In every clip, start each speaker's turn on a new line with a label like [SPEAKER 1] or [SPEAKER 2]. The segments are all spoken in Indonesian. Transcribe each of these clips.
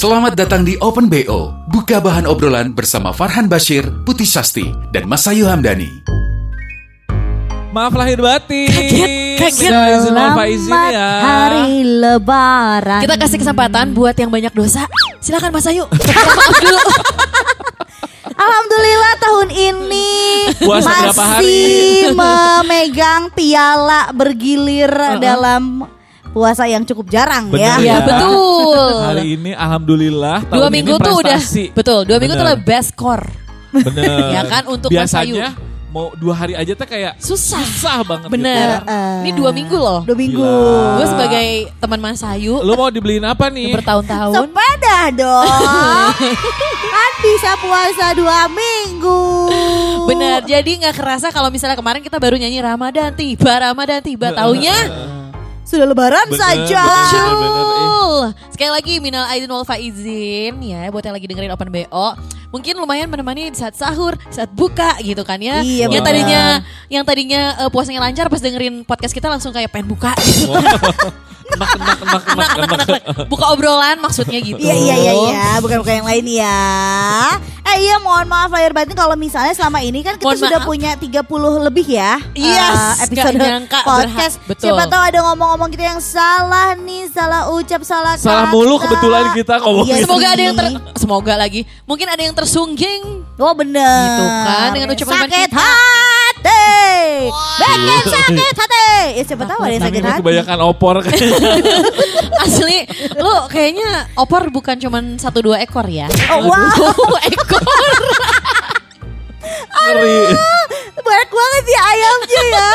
[SPEAKER 1] Selamat datang di Open BO. Buka bahan obrolan bersama Farhan Bashir, Putih Sasti, dan Masayu Hamdani.
[SPEAKER 2] Maaf lahir batin.
[SPEAKER 3] Kaget,
[SPEAKER 2] izin faizin
[SPEAKER 3] Selamat
[SPEAKER 2] ya.
[SPEAKER 3] hari lebaran.
[SPEAKER 4] Kita kasih kesempatan buat yang banyak dosa. Silakan Mas Ayu. Maaf dulu.
[SPEAKER 3] Alhamdulillah tahun ini
[SPEAKER 2] Puasa berapa hari?
[SPEAKER 3] masih memegang piala bergilir dalam puasa yang cukup jarang
[SPEAKER 2] Bener
[SPEAKER 3] ya.
[SPEAKER 4] Iya betul.
[SPEAKER 2] Hari ini alhamdulillah tahun
[SPEAKER 4] Dua
[SPEAKER 2] ini
[SPEAKER 4] minggu tuh udah betul. Dua minggu tuh
[SPEAKER 2] Bener.
[SPEAKER 4] udah best score.
[SPEAKER 2] Bener.
[SPEAKER 4] Ya kan, untuk Mas Ayu.
[SPEAKER 2] Biasanya mau dua hari aja tuh kayak
[SPEAKER 4] Susah.
[SPEAKER 2] susah banget.
[SPEAKER 4] Bener.
[SPEAKER 2] gitu.
[SPEAKER 4] Ini dua minggu loh.
[SPEAKER 3] Dua minggu.
[SPEAKER 4] Gue sebagai teman Mas Ayu
[SPEAKER 2] Lu mau dibeliin apa nih?
[SPEAKER 4] bertahun-tahun.
[SPEAKER 3] Sepeda dong. kan bisa puasa dua minggu.
[SPEAKER 4] Bener. Jadi nggak kerasa kalau misalnya kemarin kita baru nyanyi Ramadan tiba, Ramadan tiba. Taunya
[SPEAKER 3] Sudah lebaran
[SPEAKER 2] Bener,
[SPEAKER 3] saja.
[SPEAKER 2] bener. bener, eh.
[SPEAKER 4] Betul. Sekali lagi minal aidin wal faizin ya buat yang lagi dengerin Open BO. Mungkin lumayan menemani di saat sahur, saat buka gitu kan ya.
[SPEAKER 3] Iya,
[SPEAKER 4] yang
[SPEAKER 3] bener.
[SPEAKER 4] tadinya yang tadinya eh, puasanya lancar pas dengerin podcast kita langsung kayak pengen buka gitu.
[SPEAKER 2] Enak, enak, enak, enak, enak.
[SPEAKER 4] buka obrolan maksudnya gitu.
[SPEAKER 3] Iya iya iya iya, bukan bukan yang lain ya. Eh iya mohon maaf lahir batin kalau misalnya selama ini kan kita
[SPEAKER 4] Mohon
[SPEAKER 3] sudah
[SPEAKER 4] maaf.
[SPEAKER 3] punya 30 lebih ya.
[SPEAKER 4] Yes,
[SPEAKER 3] eh, episode
[SPEAKER 4] nyangka,
[SPEAKER 3] podcast.
[SPEAKER 4] betul.
[SPEAKER 3] Siapa tahu ada ngomong-ngomong kita yang salah nih, salah ucap, salah
[SPEAKER 2] Salah
[SPEAKER 3] kata.
[SPEAKER 2] mulu kebetulan kita ngomongin.
[SPEAKER 3] Iya
[SPEAKER 4] Semoga ada yang ter semoga lagi. Mungkin ada yang tersungging.
[SPEAKER 3] Oh bener.
[SPEAKER 4] Gitu kan, dengan ucapan
[SPEAKER 3] sakit
[SPEAKER 4] kita.
[SPEAKER 3] hati. Bikin sakit hati. Ya siapa tahu ada yang sakit hati.
[SPEAKER 2] kebanyakan opor kan.
[SPEAKER 4] Asli, lu kayaknya opor bukan cuman satu dua ekor ya.
[SPEAKER 3] Oh, wow.
[SPEAKER 4] Aduh, ekor.
[SPEAKER 2] Ngeri.
[SPEAKER 3] Banyak banget ya ayamnya ya.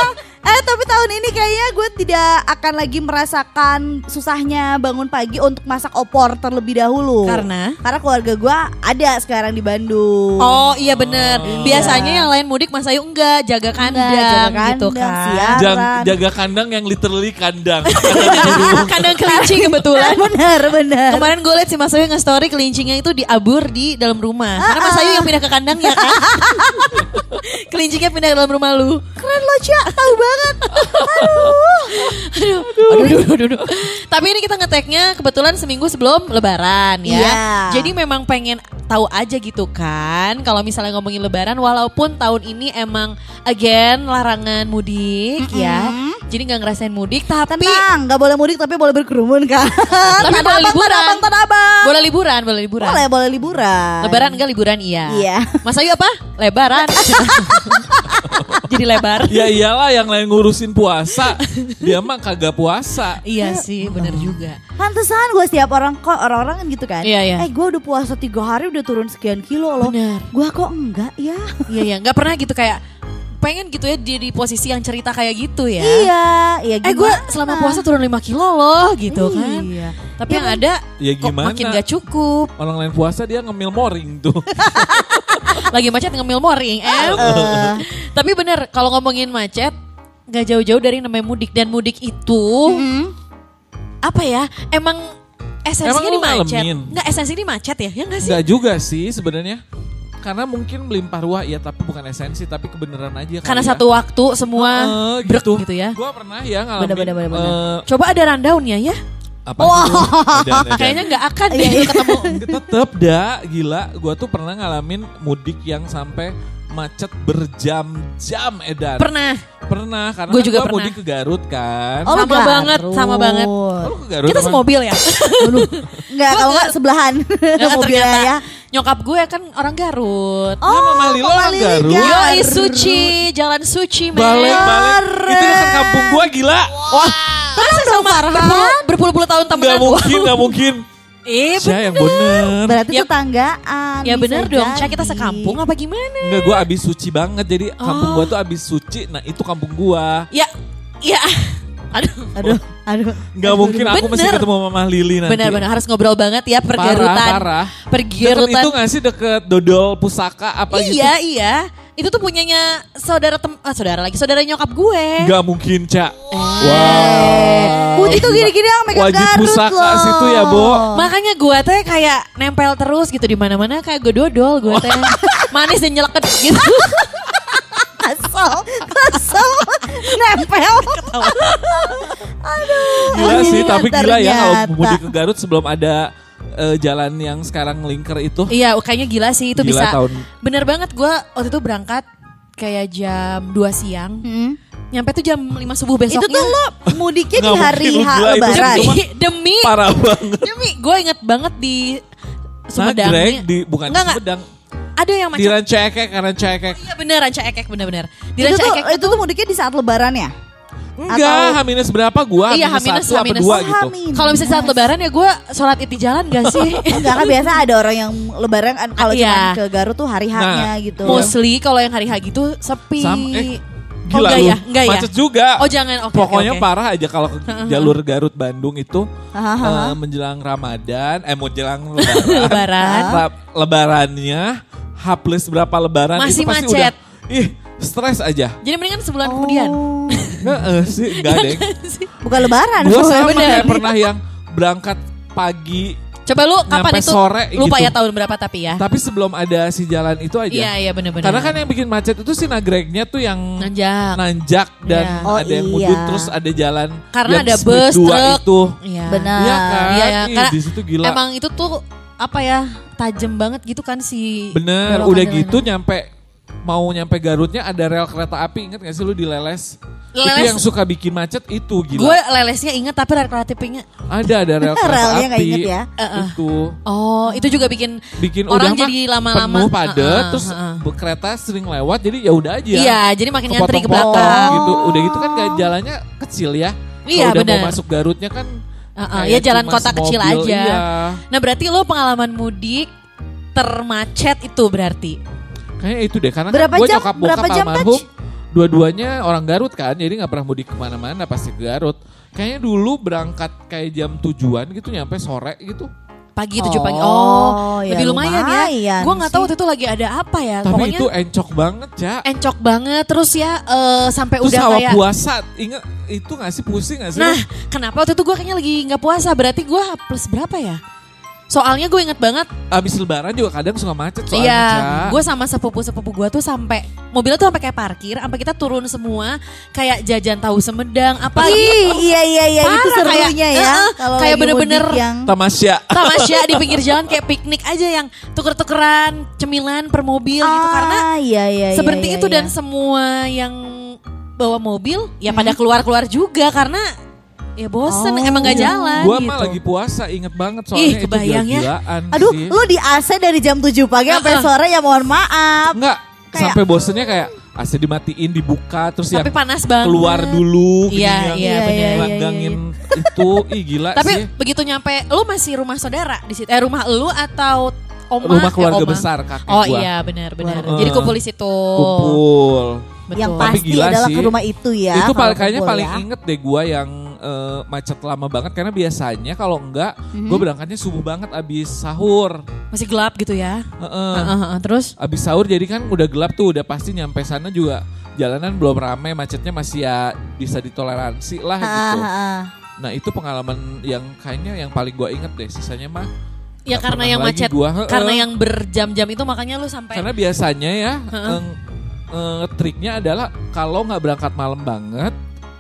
[SPEAKER 3] Eh tapi tahun ini kayaknya gue tidak akan lagi merasakan susahnya bangun pagi untuk masak opor terlebih dahulu.
[SPEAKER 4] Karena?
[SPEAKER 3] Karena keluarga gue ada sekarang di Bandung.
[SPEAKER 4] Oh iya bener. Biasanya yang lain mudik Mas Ayu enggak jaga kandang,
[SPEAKER 3] Enggak, jaga
[SPEAKER 4] gitu
[SPEAKER 3] kandang,
[SPEAKER 4] kan.
[SPEAKER 3] siap.
[SPEAKER 2] Jang-
[SPEAKER 3] Siaran.
[SPEAKER 2] jaga kandang yang literally kandang.
[SPEAKER 4] kandang kelinci kebetulan.
[SPEAKER 3] bener bener.
[SPEAKER 4] Kemarin gue liat si Mas Ayu nge-story kelincinya itu diabur di dalam rumah. Karena Mas Ayu yang pindah ke kandangnya kan. Kelincinya pindah ke dalam rumah lu.
[SPEAKER 3] Keren lo Cak, tahu banget.
[SPEAKER 4] Aduh, aduh, aduh, aduh, aduh. Tapi ini kita ngeteknya kebetulan seminggu sebelum Lebaran ya.
[SPEAKER 3] Iya.
[SPEAKER 4] Jadi memang pengen tahu aja gitu kan. Kalau misalnya ngomongin Lebaran, walaupun tahun ini emang again larangan mudik ya. Jadi nggak ngerasain mudik, tapi
[SPEAKER 3] Tenang, nggak boleh mudik tapi boleh berkerumun kan.
[SPEAKER 4] Tapi boleh liburan.
[SPEAKER 3] tanah abang, tanah abang.
[SPEAKER 4] boleh liburan, boleh liburan.
[SPEAKER 3] Boleh, boleh liburan.
[SPEAKER 4] Lebaran enggak liburan iya.
[SPEAKER 3] Iya.
[SPEAKER 4] Mas Ayu apa? Lebaran. Jadi lebar.
[SPEAKER 2] ya iyalah yang lain ngurusin puasa. Dia mah kagak puasa.
[SPEAKER 4] Iya sih, bener juga.
[SPEAKER 3] Pantesan gue setiap orang kok orang-orang kan gitu kan.
[SPEAKER 4] Iya, iya.
[SPEAKER 3] Eh gue udah puasa tiga hari udah turun sekian kilo loh.
[SPEAKER 4] Bener.
[SPEAKER 3] Gue kok enggak ya?
[SPEAKER 4] Iya iya, nggak pernah gitu kayak pengen gitu ya di, di posisi yang cerita kayak gitu ya.
[SPEAKER 3] Iya, iya
[SPEAKER 4] Eh gue selama puasa turun 5 kilo loh gitu kan.
[SPEAKER 3] Iya.
[SPEAKER 4] Tapi yang ada
[SPEAKER 2] Ya
[SPEAKER 4] kok
[SPEAKER 2] gimana?
[SPEAKER 4] makin gak cukup.
[SPEAKER 2] Orang lain puasa dia ngemil moring tuh.
[SPEAKER 4] Lagi macet ngemil moring. Eh. Tapi bener kalau ngomongin macet nggak jauh-jauh dari namanya mudik dan mudik itu apa ya? Emang esensinya di macet.
[SPEAKER 2] ngalamin?
[SPEAKER 4] Nggak esensi di macet ya? Ya nggak sih?
[SPEAKER 2] Enggak juga sih sebenarnya. Karena mungkin melimpah ruah ya tapi bukan esensi tapi kebenaran aja
[SPEAKER 4] Karena
[SPEAKER 2] ya.
[SPEAKER 4] satu waktu semua
[SPEAKER 2] Heeh,
[SPEAKER 4] brek gitu. ya.
[SPEAKER 2] Gua pernah ya ngalamin
[SPEAKER 3] Bener, bener, bener, bener.
[SPEAKER 2] eh,
[SPEAKER 4] Coba ada rundownnya ya.
[SPEAKER 2] apa? Edan, edan.
[SPEAKER 4] Kayaknya nggak akan
[SPEAKER 3] Iya,
[SPEAKER 4] deh
[SPEAKER 3] iya.
[SPEAKER 4] ketemu.
[SPEAKER 2] Tetep dah gila Gua tuh pernah ngalamin mudik yang sampai macet berjam-jam edan
[SPEAKER 4] Pernah.
[SPEAKER 2] Pernah karena
[SPEAKER 4] Gua
[SPEAKER 2] kan
[SPEAKER 4] juga
[SPEAKER 2] gua
[SPEAKER 4] pernah.
[SPEAKER 2] mudik ke Garut kan
[SPEAKER 3] Oh,
[SPEAKER 4] Sama banget,
[SPEAKER 3] Garut.
[SPEAKER 4] sama banget.
[SPEAKER 2] Oh, lu ke Garut
[SPEAKER 4] Kita
[SPEAKER 2] emang?
[SPEAKER 4] semobil ya.
[SPEAKER 3] Enggak, kalau enggak sebelahan
[SPEAKER 4] Nggak,
[SPEAKER 3] mobilnya ya.
[SPEAKER 4] Nyokap gue kan orang Garut.
[SPEAKER 3] Oh,
[SPEAKER 2] Mama Lilo orang
[SPEAKER 3] Mama Lili
[SPEAKER 2] Garut.
[SPEAKER 3] Garut.
[SPEAKER 4] Yoi suci, jalan suci men.
[SPEAKER 2] Balik balik Itu dekat kampung gua gila Wah
[SPEAKER 4] Masa sama berpuluh- berpuluh-puluh tahun
[SPEAKER 2] nggak
[SPEAKER 4] temenan
[SPEAKER 2] mungkin nggak mungkin
[SPEAKER 4] Eh
[SPEAKER 2] Saya yang bener
[SPEAKER 3] Berarti
[SPEAKER 4] Ya-
[SPEAKER 3] tetanggaan.
[SPEAKER 4] Ya bener dong, Cak
[SPEAKER 3] jadi.
[SPEAKER 4] kita sekampung apa gimana?
[SPEAKER 2] Enggak gua abis suci banget Jadi kampung
[SPEAKER 4] Oh.
[SPEAKER 2] gua tuh abis suci Nah itu kampung gua
[SPEAKER 4] Ya, ya. Aduh.
[SPEAKER 3] Aduh. Aduh.
[SPEAKER 2] Nggak mungkin aku mesti
[SPEAKER 4] Bener.
[SPEAKER 2] ketemu Mama Lili nanti.
[SPEAKER 4] Benar-benar harus ngobrol banget ya pergarutan.
[SPEAKER 2] Parah, parah. Deket
[SPEAKER 4] Pergarutan.
[SPEAKER 2] itu gak sih deket dodol pusaka apa gitu?
[SPEAKER 4] Iya, iya. Itu tuh punyanya saudara tem ah, saudara lagi, saudara nyokap gue.
[SPEAKER 2] Gak mungkin, Cak.
[SPEAKER 3] Eh, Putih tuh gini-gini yang make up
[SPEAKER 2] Wajib
[SPEAKER 3] Garut
[SPEAKER 2] pusaka
[SPEAKER 3] loh.
[SPEAKER 2] situ ya, Bo.
[SPEAKER 4] Makanya gue teh kayak nempel terus gitu di mana-mana kayak gue dodol gue teh. Manis dan nyeleket gitu.
[SPEAKER 3] Kesel, kesel, nempel. Aduh.
[SPEAKER 2] Gila sih, tapi gila ya kalau mudik ke Garut sebelum ada eh, jalan yang sekarang lingkar itu.
[SPEAKER 4] iya, kayaknya gila sih itu
[SPEAKER 2] Gila
[SPEAKER 4] bisa.
[SPEAKER 2] tahun.
[SPEAKER 4] Bener banget gue waktu itu berangkat kayak jam 2 siang.
[SPEAKER 3] Hmm.
[SPEAKER 4] Nyampe tuh jam 5 subuh besoknya.
[SPEAKER 3] Itu tuh lo mudiknya di
[SPEAKER 2] Nggak
[SPEAKER 3] hari H lebaran.
[SPEAKER 4] demi,
[SPEAKER 2] Parah banget.
[SPEAKER 4] demi gue inget banget di Sumedang.
[SPEAKER 2] Nagrek
[SPEAKER 4] nih.
[SPEAKER 2] di bukan
[SPEAKER 4] Enggak,
[SPEAKER 2] di
[SPEAKER 4] enggak. Ada yang
[SPEAKER 2] Di
[SPEAKER 4] macam
[SPEAKER 2] Ranca Ekek, Ranca Ekek.
[SPEAKER 4] Iya bener Ranca Ekek bener-bener. Di
[SPEAKER 3] Itu
[SPEAKER 4] Ranca
[SPEAKER 3] tuh,
[SPEAKER 4] Ekek
[SPEAKER 3] itu tuh mudiknya di saat lebaran ya?
[SPEAKER 2] Enggak, H-minus berapa gua?
[SPEAKER 4] Iya,
[SPEAKER 2] H-minus satu
[SPEAKER 4] H-minus.
[SPEAKER 2] dua
[SPEAKER 3] Oh,
[SPEAKER 2] gitu.
[SPEAKER 4] Kalau misalnya saat lebaran ya gue sholat iti jalan gak sih?
[SPEAKER 3] Enggak kan biasa ada orang yang lebaran kan kalau
[SPEAKER 4] Iya.
[SPEAKER 3] cuma ke Garut tuh hari H-nya
[SPEAKER 2] Nah,
[SPEAKER 3] gitu.
[SPEAKER 4] Mostly kalau yang hari H gitu sepi.
[SPEAKER 2] Sam- eh,
[SPEAKER 4] oh,
[SPEAKER 2] Gila
[SPEAKER 4] enggak
[SPEAKER 2] lu,
[SPEAKER 4] ya? Enggak ya?
[SPEAKER 2] macet juga.
[SPEAKER 4] Oh jangan, oke.
[SPEAKER 2] Pokoknya
[SPEAKER 4] oke.
[SPEAKER 2] parah aja kalau ke jalur Garut Bandung itu eh, menjelang Ramadan, eh menjelang lebaran.
[SPEAKER 4] Lebaran.
[SPEAKER 2] Ra- lebarannya H plus berapa lebaran
[SPEAKER 4] Masih
[SPEAKER 2] itu pasti
[SPEAKER 4] macet.
[SPEAKER 2] udah ih stres aja.
[SPEAKER 4] Jadi mendingan sebulan kemudian.
[SPEAKER 3] Oh,
[SPEAKER 2] Heeh sih, enggak deh.
[SPEAKER 3] bukan lebaran.
[SPEAKER 2] Gue sama
[SPEAKER 4] bener.
[SPEAKER 2] kayak pernah yang berangkat pagi
[SPEAKER 4] Coba lu kapan itu?
[SPEAKER 2] sore
[SPEAKER 4] Lupa
[SPEAKER 2] gitu.
[SPEAKER 4] ya tahun berapa tapi ya.
[SPEAKER 2] tapi sebelum ada si jalan itu aja.
[SPEAKER 4] Iya iya bener-bener.
[SPEAKER 2] Karena kan yang bikin macet itu si nagreknya tuh yang
[SPEAKER 4] nanjak.
[SPEAKER 2] nanjak dan
[SPEAKER 4] Iya.
[SPEAKER 3] Oh,
[SPEAKER 2] ada yang
[SPEAKER 3] iya.
[SPEAKER 2] mudun terus ada jalan
[SPEAKER 4] Karena
[SPEAKER 2] yang
[SPEAKER 4] ada bus,
[SPEAKER 2] dua
[SPEAKER 4] truk.
[SPEAKER 2] itu.
[SPEAKER 4] Iya.
[SPEAKER 3] Benar.
[SPEAKER 2] Iya kan?
[SPEAKER 4] Iya, iya.
[SPEAKER 2] Ih,
[SPEAKER 4] Karena
[SPEAKER 2] di situ gila.
[SPEAKER 4] Emang itu tuh apa ya tajam banget gitu kan si
[SPEAKER 2] Bener, udah gitu nyampe mau nyampe Garutnya ada rel kereta api inget gak sih lu di Leles? Itu yang suka bikin macet itu gila.
[SPEAKER 4] Gue lelesnya inget tapi rel kreatifnya
[SPEAKER 2] Ada ada rel kereta
[SPEAKER 3] Relnya
[SPEAKER 2] api.
[SPEAKER 3] inget ya?
[SPEAKER 2] Itu
[SPEAKER 4] Oh, itu juga bikin
[SPEAKER 2] bikin
[SPEAKER 4] orang
[SPEAKER 2] udah
[SPEAKER 4] jadi lama-lama
[SPEAKER 2] penuh padat
[SPEAKER 4] Heeh,
[SPEAKER 2] terus
[SPEAKER 4] heeh.
[SPEAKER 2] be- kereta sering lewat jadi ya udah aja.
[SPEAKER 4] Iya, jadi makin nyantri ke belakang.
[SPEAKER 2] gitu. Udah gitu kan gak jalannya kecil ya.
[SPEAKER 4] Iya,
[SPEAKER 2] Kalau udah
[SPEAKER 4] benar.
[SPEAKER 2] mau masuk Garutnya kan Kayak
[SPEAKER 4] ya jalan kota kecil aja.
[SPEAKER 2] Iya.
[SPEAKER 4] Nah, berarti lo pengalaman mudik termacet itu berarti.
[SPEAKER 2] Kayaknya itu deh karena
[SPEAKER 3] Berapa
[SPEAKER 2] kan gue
[SPEAKER 3] jam?
[SPEAKER 2] nyokap
[SPEAKER 3] Berapa
[SPEAKER 2] bokap
[SPEAKER 3] jam,
[SPEAKER 2] almarhum dua-duanya orang Garut kan jadi nggak pernah mudik ke mana-mana pasti ke Garut kayaknya dulu berangkat kayak jam tujuan gitu nyampe sore gitu
[SPEAKER 4] Pagi tujuh pagi.
[SPEAKER 3] Oh,
[SPEAKER 4] Oh,
[SPEAKER 3] ya
[SPEAKER 4] lebih lumayan,
[SPEAKER 3] lumayan
[SPEAKER 4] ya. Gue nggak tahu waktu itu lagi ada apa ya.
[SPEAKER 2] tapi
[SPEAKER 4] Pokoknya
[SPEAKER 2] itu encok banget ya
[SPEAKER 4] encok banget terus ya eh, sampai
[SPEAKER 2] terus
[SPEAKER 4] udah kayak
[SPEAKER 2] puasa inget itu nggak sih pusing nggak sih
[SPEAKER 4] Nah, kenapa waktu itu gue kayaknya lagi nggak puasa? Berarti gue plus berapa ya? Soalnya gue inget banget,
[SPEAKER 2] abis lebaran juga kadang suka macet soalnya
[SPEAKER 4] iya,
[SPEAKER 2] Ca.
[SPEAKER 4] gue sama sepupu-sepupu gue tuh sampai mobilnya tuh sampai kayak parkir, sampai kita turun semua, kayak jajan tahu Semedang, apa
[SPEAKER 3] Ih, iya iya iya itu
[SPEAKER 4] Parah, kayak-
[SPEAKER 3] serunya ya.
[SPEAKER 4] Heeh,
[SPEAKER 3] Kalau
[SPEAKER 4] kayak bener-bener
[SPEAKER 3] yang
[SPEAKER 2] tamasya
[SPEAKER 4] tamasya di pinggir jalan kayak piknik aja yang tuker-tukeran cemilan per mobil gitu karena
[SPEAKER 3] Ah, iya, iya, iya,
[SPEAKER 4] seperti
[SPEAKER 3] iya,
[SPEAKER 4] itu
[SPEAKER 3] iya.
[SPEAKER 4] dan semua yang bawa mobil ya pada keluar-keluar juga karena ya bosen
[SPEAKER 3] Oh.
[SPEAKER 4] emang gak jalan
[SPEAKER 2] Gua
[SPEAKER 4] gitu.
[SPEAKER 2] mah lagi puasa inget banget
[SPEAKER 4] Ih,
[SPEAKER 2] soalnya itu
[SPEAKER 4] kebayang ya.
[SPEAKER 2] gila-gilaan
[SPEAKER 3] Aduh,
[SPEAKER 2] sih.
[SPEAKER 3] lu di AC dari jam 7 pagi sampai
[SPEAKER 4] Heeh.
[SPEAKER 3] sore ya mohon maaf.
[SPEAKER 2] Enggak,
[SPEAKER 3] Kayak-
[SPEAKER 2] sampai bosennya kayak AC dimatiin, dibuka, terus
[SPEAKER 4] Tapi
[SPEAKER 2] yang
[SPEAKER 4] panas banget.
[SPEAKER 2] keluar dulu,
[SPEAKER 4] Iya, iya.
[SPEAKER 3] Iya, iya,
[SPEAKER 2] langgangin itu, ih gila
[SPEAKER 4] Tapi
[SPEAKER 2] sih.
[SPEAKER 4] begitu nyampe, lu masih rumah saudara di situ? Eh rumah lu atau oma?
[SPEAKER 2] Rumah keluarga
[SPEAKER 4] eh, oma?
[SPEAKER 2] besar kakek
[SPEAKER 4] Oh
[SPEAKER 2] gua.
[SPEAKER 4] iya benar benar.
[SPEAKER 2] Keluarga.
[SPEAKER 4] Jadi kumpul di situ.
[SPEAKER 2] Kumpul.
[SPEAKER 4] Betul.
[SPEAKER 3] Yang pasti
[SPEAKER 2] gila
[SPEAKER 3] adalah
[SPEAKER 2] sih.
[SPEAKER 3] ke rumah itu ya.
[SPEAKER 2] itu paling kayaknya paling
[SPEAKER 3] ya.
[SPEAKER 2] inget deh gua yang eh, macet lama banget karena biasanya kalau enggak
[SPEAKER 3] Mhm.
[SPEAKER 2] gue berangkatnya subuh banget abis sahur.
[SPEAKER 4] Masih gelap gitu ya.
[SPEAKER 2] Heeh.
[SPEAKER 4] Heeh, heeh. Terus?
[SPEAKER 2] Abis sahur jadi kan udah gelap tuh udah pasti nyampe sana juga jalanan belum rame macetnya masih ya bisa ditoleransi lah
[SPEAKER 3] Ah,
[SPEAKER 2] gitu.
[SPEAKER 3] ah, ah.
[SPEAKER 2] Nah itu pengalaman yang kayaknya yang paling gua inget deh sisanya mah
[SPEAKER 4] Ya karena yang macet,
[SPEAKER 2] gua,
[SPEAKER 4] karena yang berjam-jam itu makanya lu sampai.
[SPEAKER 2] karena biasanya ya eng, eh, triknya adalah kalau nggak berangkat malam banget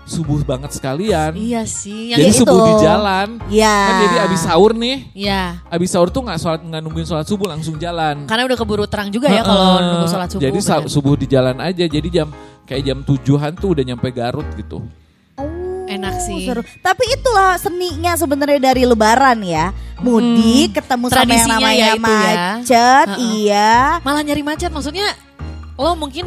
[SPEAKER 2] subuh banget sekalian.
[SPEAKER 4] Iya sih. Yang
[SPEAKER 2] Jadi
[SPEAKER 3] itu.
[SPEAKER 2] subuh di jalan.
[SPEAKER 3] Ya.
[SPEAKER 2] Kan jadi abis sahur nih,
[SPEAKER 4] Iya.
[SPEAKER 2] abis sahur tuh nggak sholat nggak nungguin sholat subuh langsung jalan.
[SPEAKER 4] Karena udah keburu terang juga ya kalau nunggu sholat subuh.
[SPEAKER 2] Jadi
[SPEAKER 4] bener.
[SPEAKER 2] subuh di jalan aja. Jadi jam kayak jam tujuhan tuh udah nyampe Garut gitu.
[SPEAKER 3] Oh,
[SPEAKER 4] Enak sih.
[SPEAKER 3] Seru. Tapi itulah seninya sebenarnya dari Lebaran ya. Mudik, ketemu sama yang namanya
[SPEAKER 4] ya ya.
[SPEAKER 3] macet,
[SPEAKER 4] Heeh.
[SPEAKER 3] iya.
[SPEAKER 4] Malah nyari macet maksudnya lo mungkin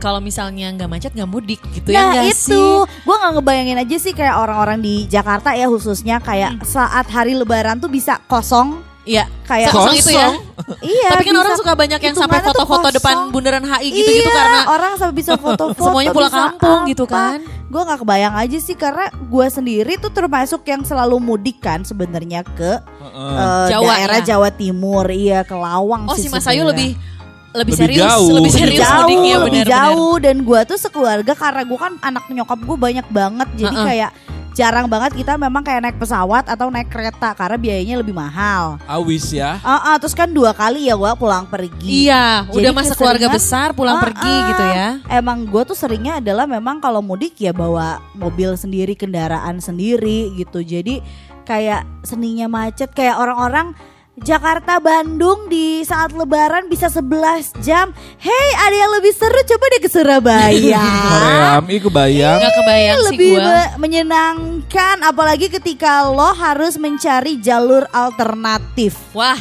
[SPEAKER 4] kalau misalnya nggak macet nggak mudik gitu ya
[SPEAKER 3] Nah
[SPEAKER 4] nggak
[SPEAKER 3] itu,
[SPEAKER 4] sih?
[SPEAKER 3] gue nggak ngebayangin aja sih kayak orang-orang di Jakarta ya khususnya kayak
[SPEAKER 4] Hmm.
[SPEAKER 3] saat hari Lebaran tuh bisa kosong,
[SPEAKER 4] Iya.
[SPEAKER 3] kayak
[SPEAKER 4] Kosong itu ya.
[SPEAKER 3] Iya.
[SPEAKER 4] Tapi kan
[SPEAKER 3] bisa-
[SPEAKER 4] orang suka banyak yang sampai foto-foto depan bundaran HI gitu-gitu
[SPEAKER 3] Iya,
[SPEAKER 4] karena
[SPEAKER 3] orang sampai bisa foto-foto.
[SPEAKER 4] semuanya pulang kampung gitu kan.
[SPEAKER 3] gue nggak kebayang aja sih karena gue sendiri tuh termasuk yang selalu mudik kan sebenarnya ke eh,
[SPEAKER 4] Jawa,
[SPEAKER 3] daerah
[SPEAKER 4] ya?
[SPEAKER 3] Jawa Timur, iya ke Lawang
[SPEAKER 4] Oh
[SPEAKER 3] sih
[SPEAKER 4] si Mas Ayu lebih lebih
[SPEAKER 2] Lebih
[SPEAKER 4] serius,
[SPEAKER 2] jauh.
[SPEAKER 4] lebih
[SPEAKER 2] Lebih
[SPEAKER 4] serius
[SPEAKER 3] jauh,
[SPEAKER 4] mudiknya
[SPEAKER 3] lebih
[SPEAKER 4] benar-benar.
[SPEAKER 3] jauh dan gue tuh sekeluarga karena gue kan anak nyokap gue banyak banget jadi
[SPEAKER 4] Heeh.
[SPEAKER 3] kayak jarang banget kita memang kayak naik pesawat atau naik kereta karena biayanya lebih mahal.
[SPEAKER 2] Awis ya.
[SPEAKER 3] Ah, ah, terus kan dua kali ya gue pulang pergi.
[SPEAKER 4] Iya,
[SPEAKER 3] Jadi
[SPEAKER 4] udah masa keluarga besar pulang
[SPEAKER 3] Ah,
[SPEAKER 4] pergi gitu ya.
[SPEAKER 3] Emang gue tuh seringnya adalah memang kalau mudik ya bawa mobil sendiri, kendaraan sendiri gitu. Jadi kayak seninya macet kayak orang-orang Jakarta Bandung di saat lebaran bisa 11 jam. Hey, ada yang lebih seru coba deh ke Surabaya.
[SPEAKER 2] Koream, ih kebayang.
[SPEAKER 4] Nggak kebayang sih
[SPEAKER 3] lebih
[SPEAKER 4] gua.
[SPEAKER 3] me- menyenangkan apalagi ketika lo harus mencari jalur alternatif.
[SPEAKER 4] Wah,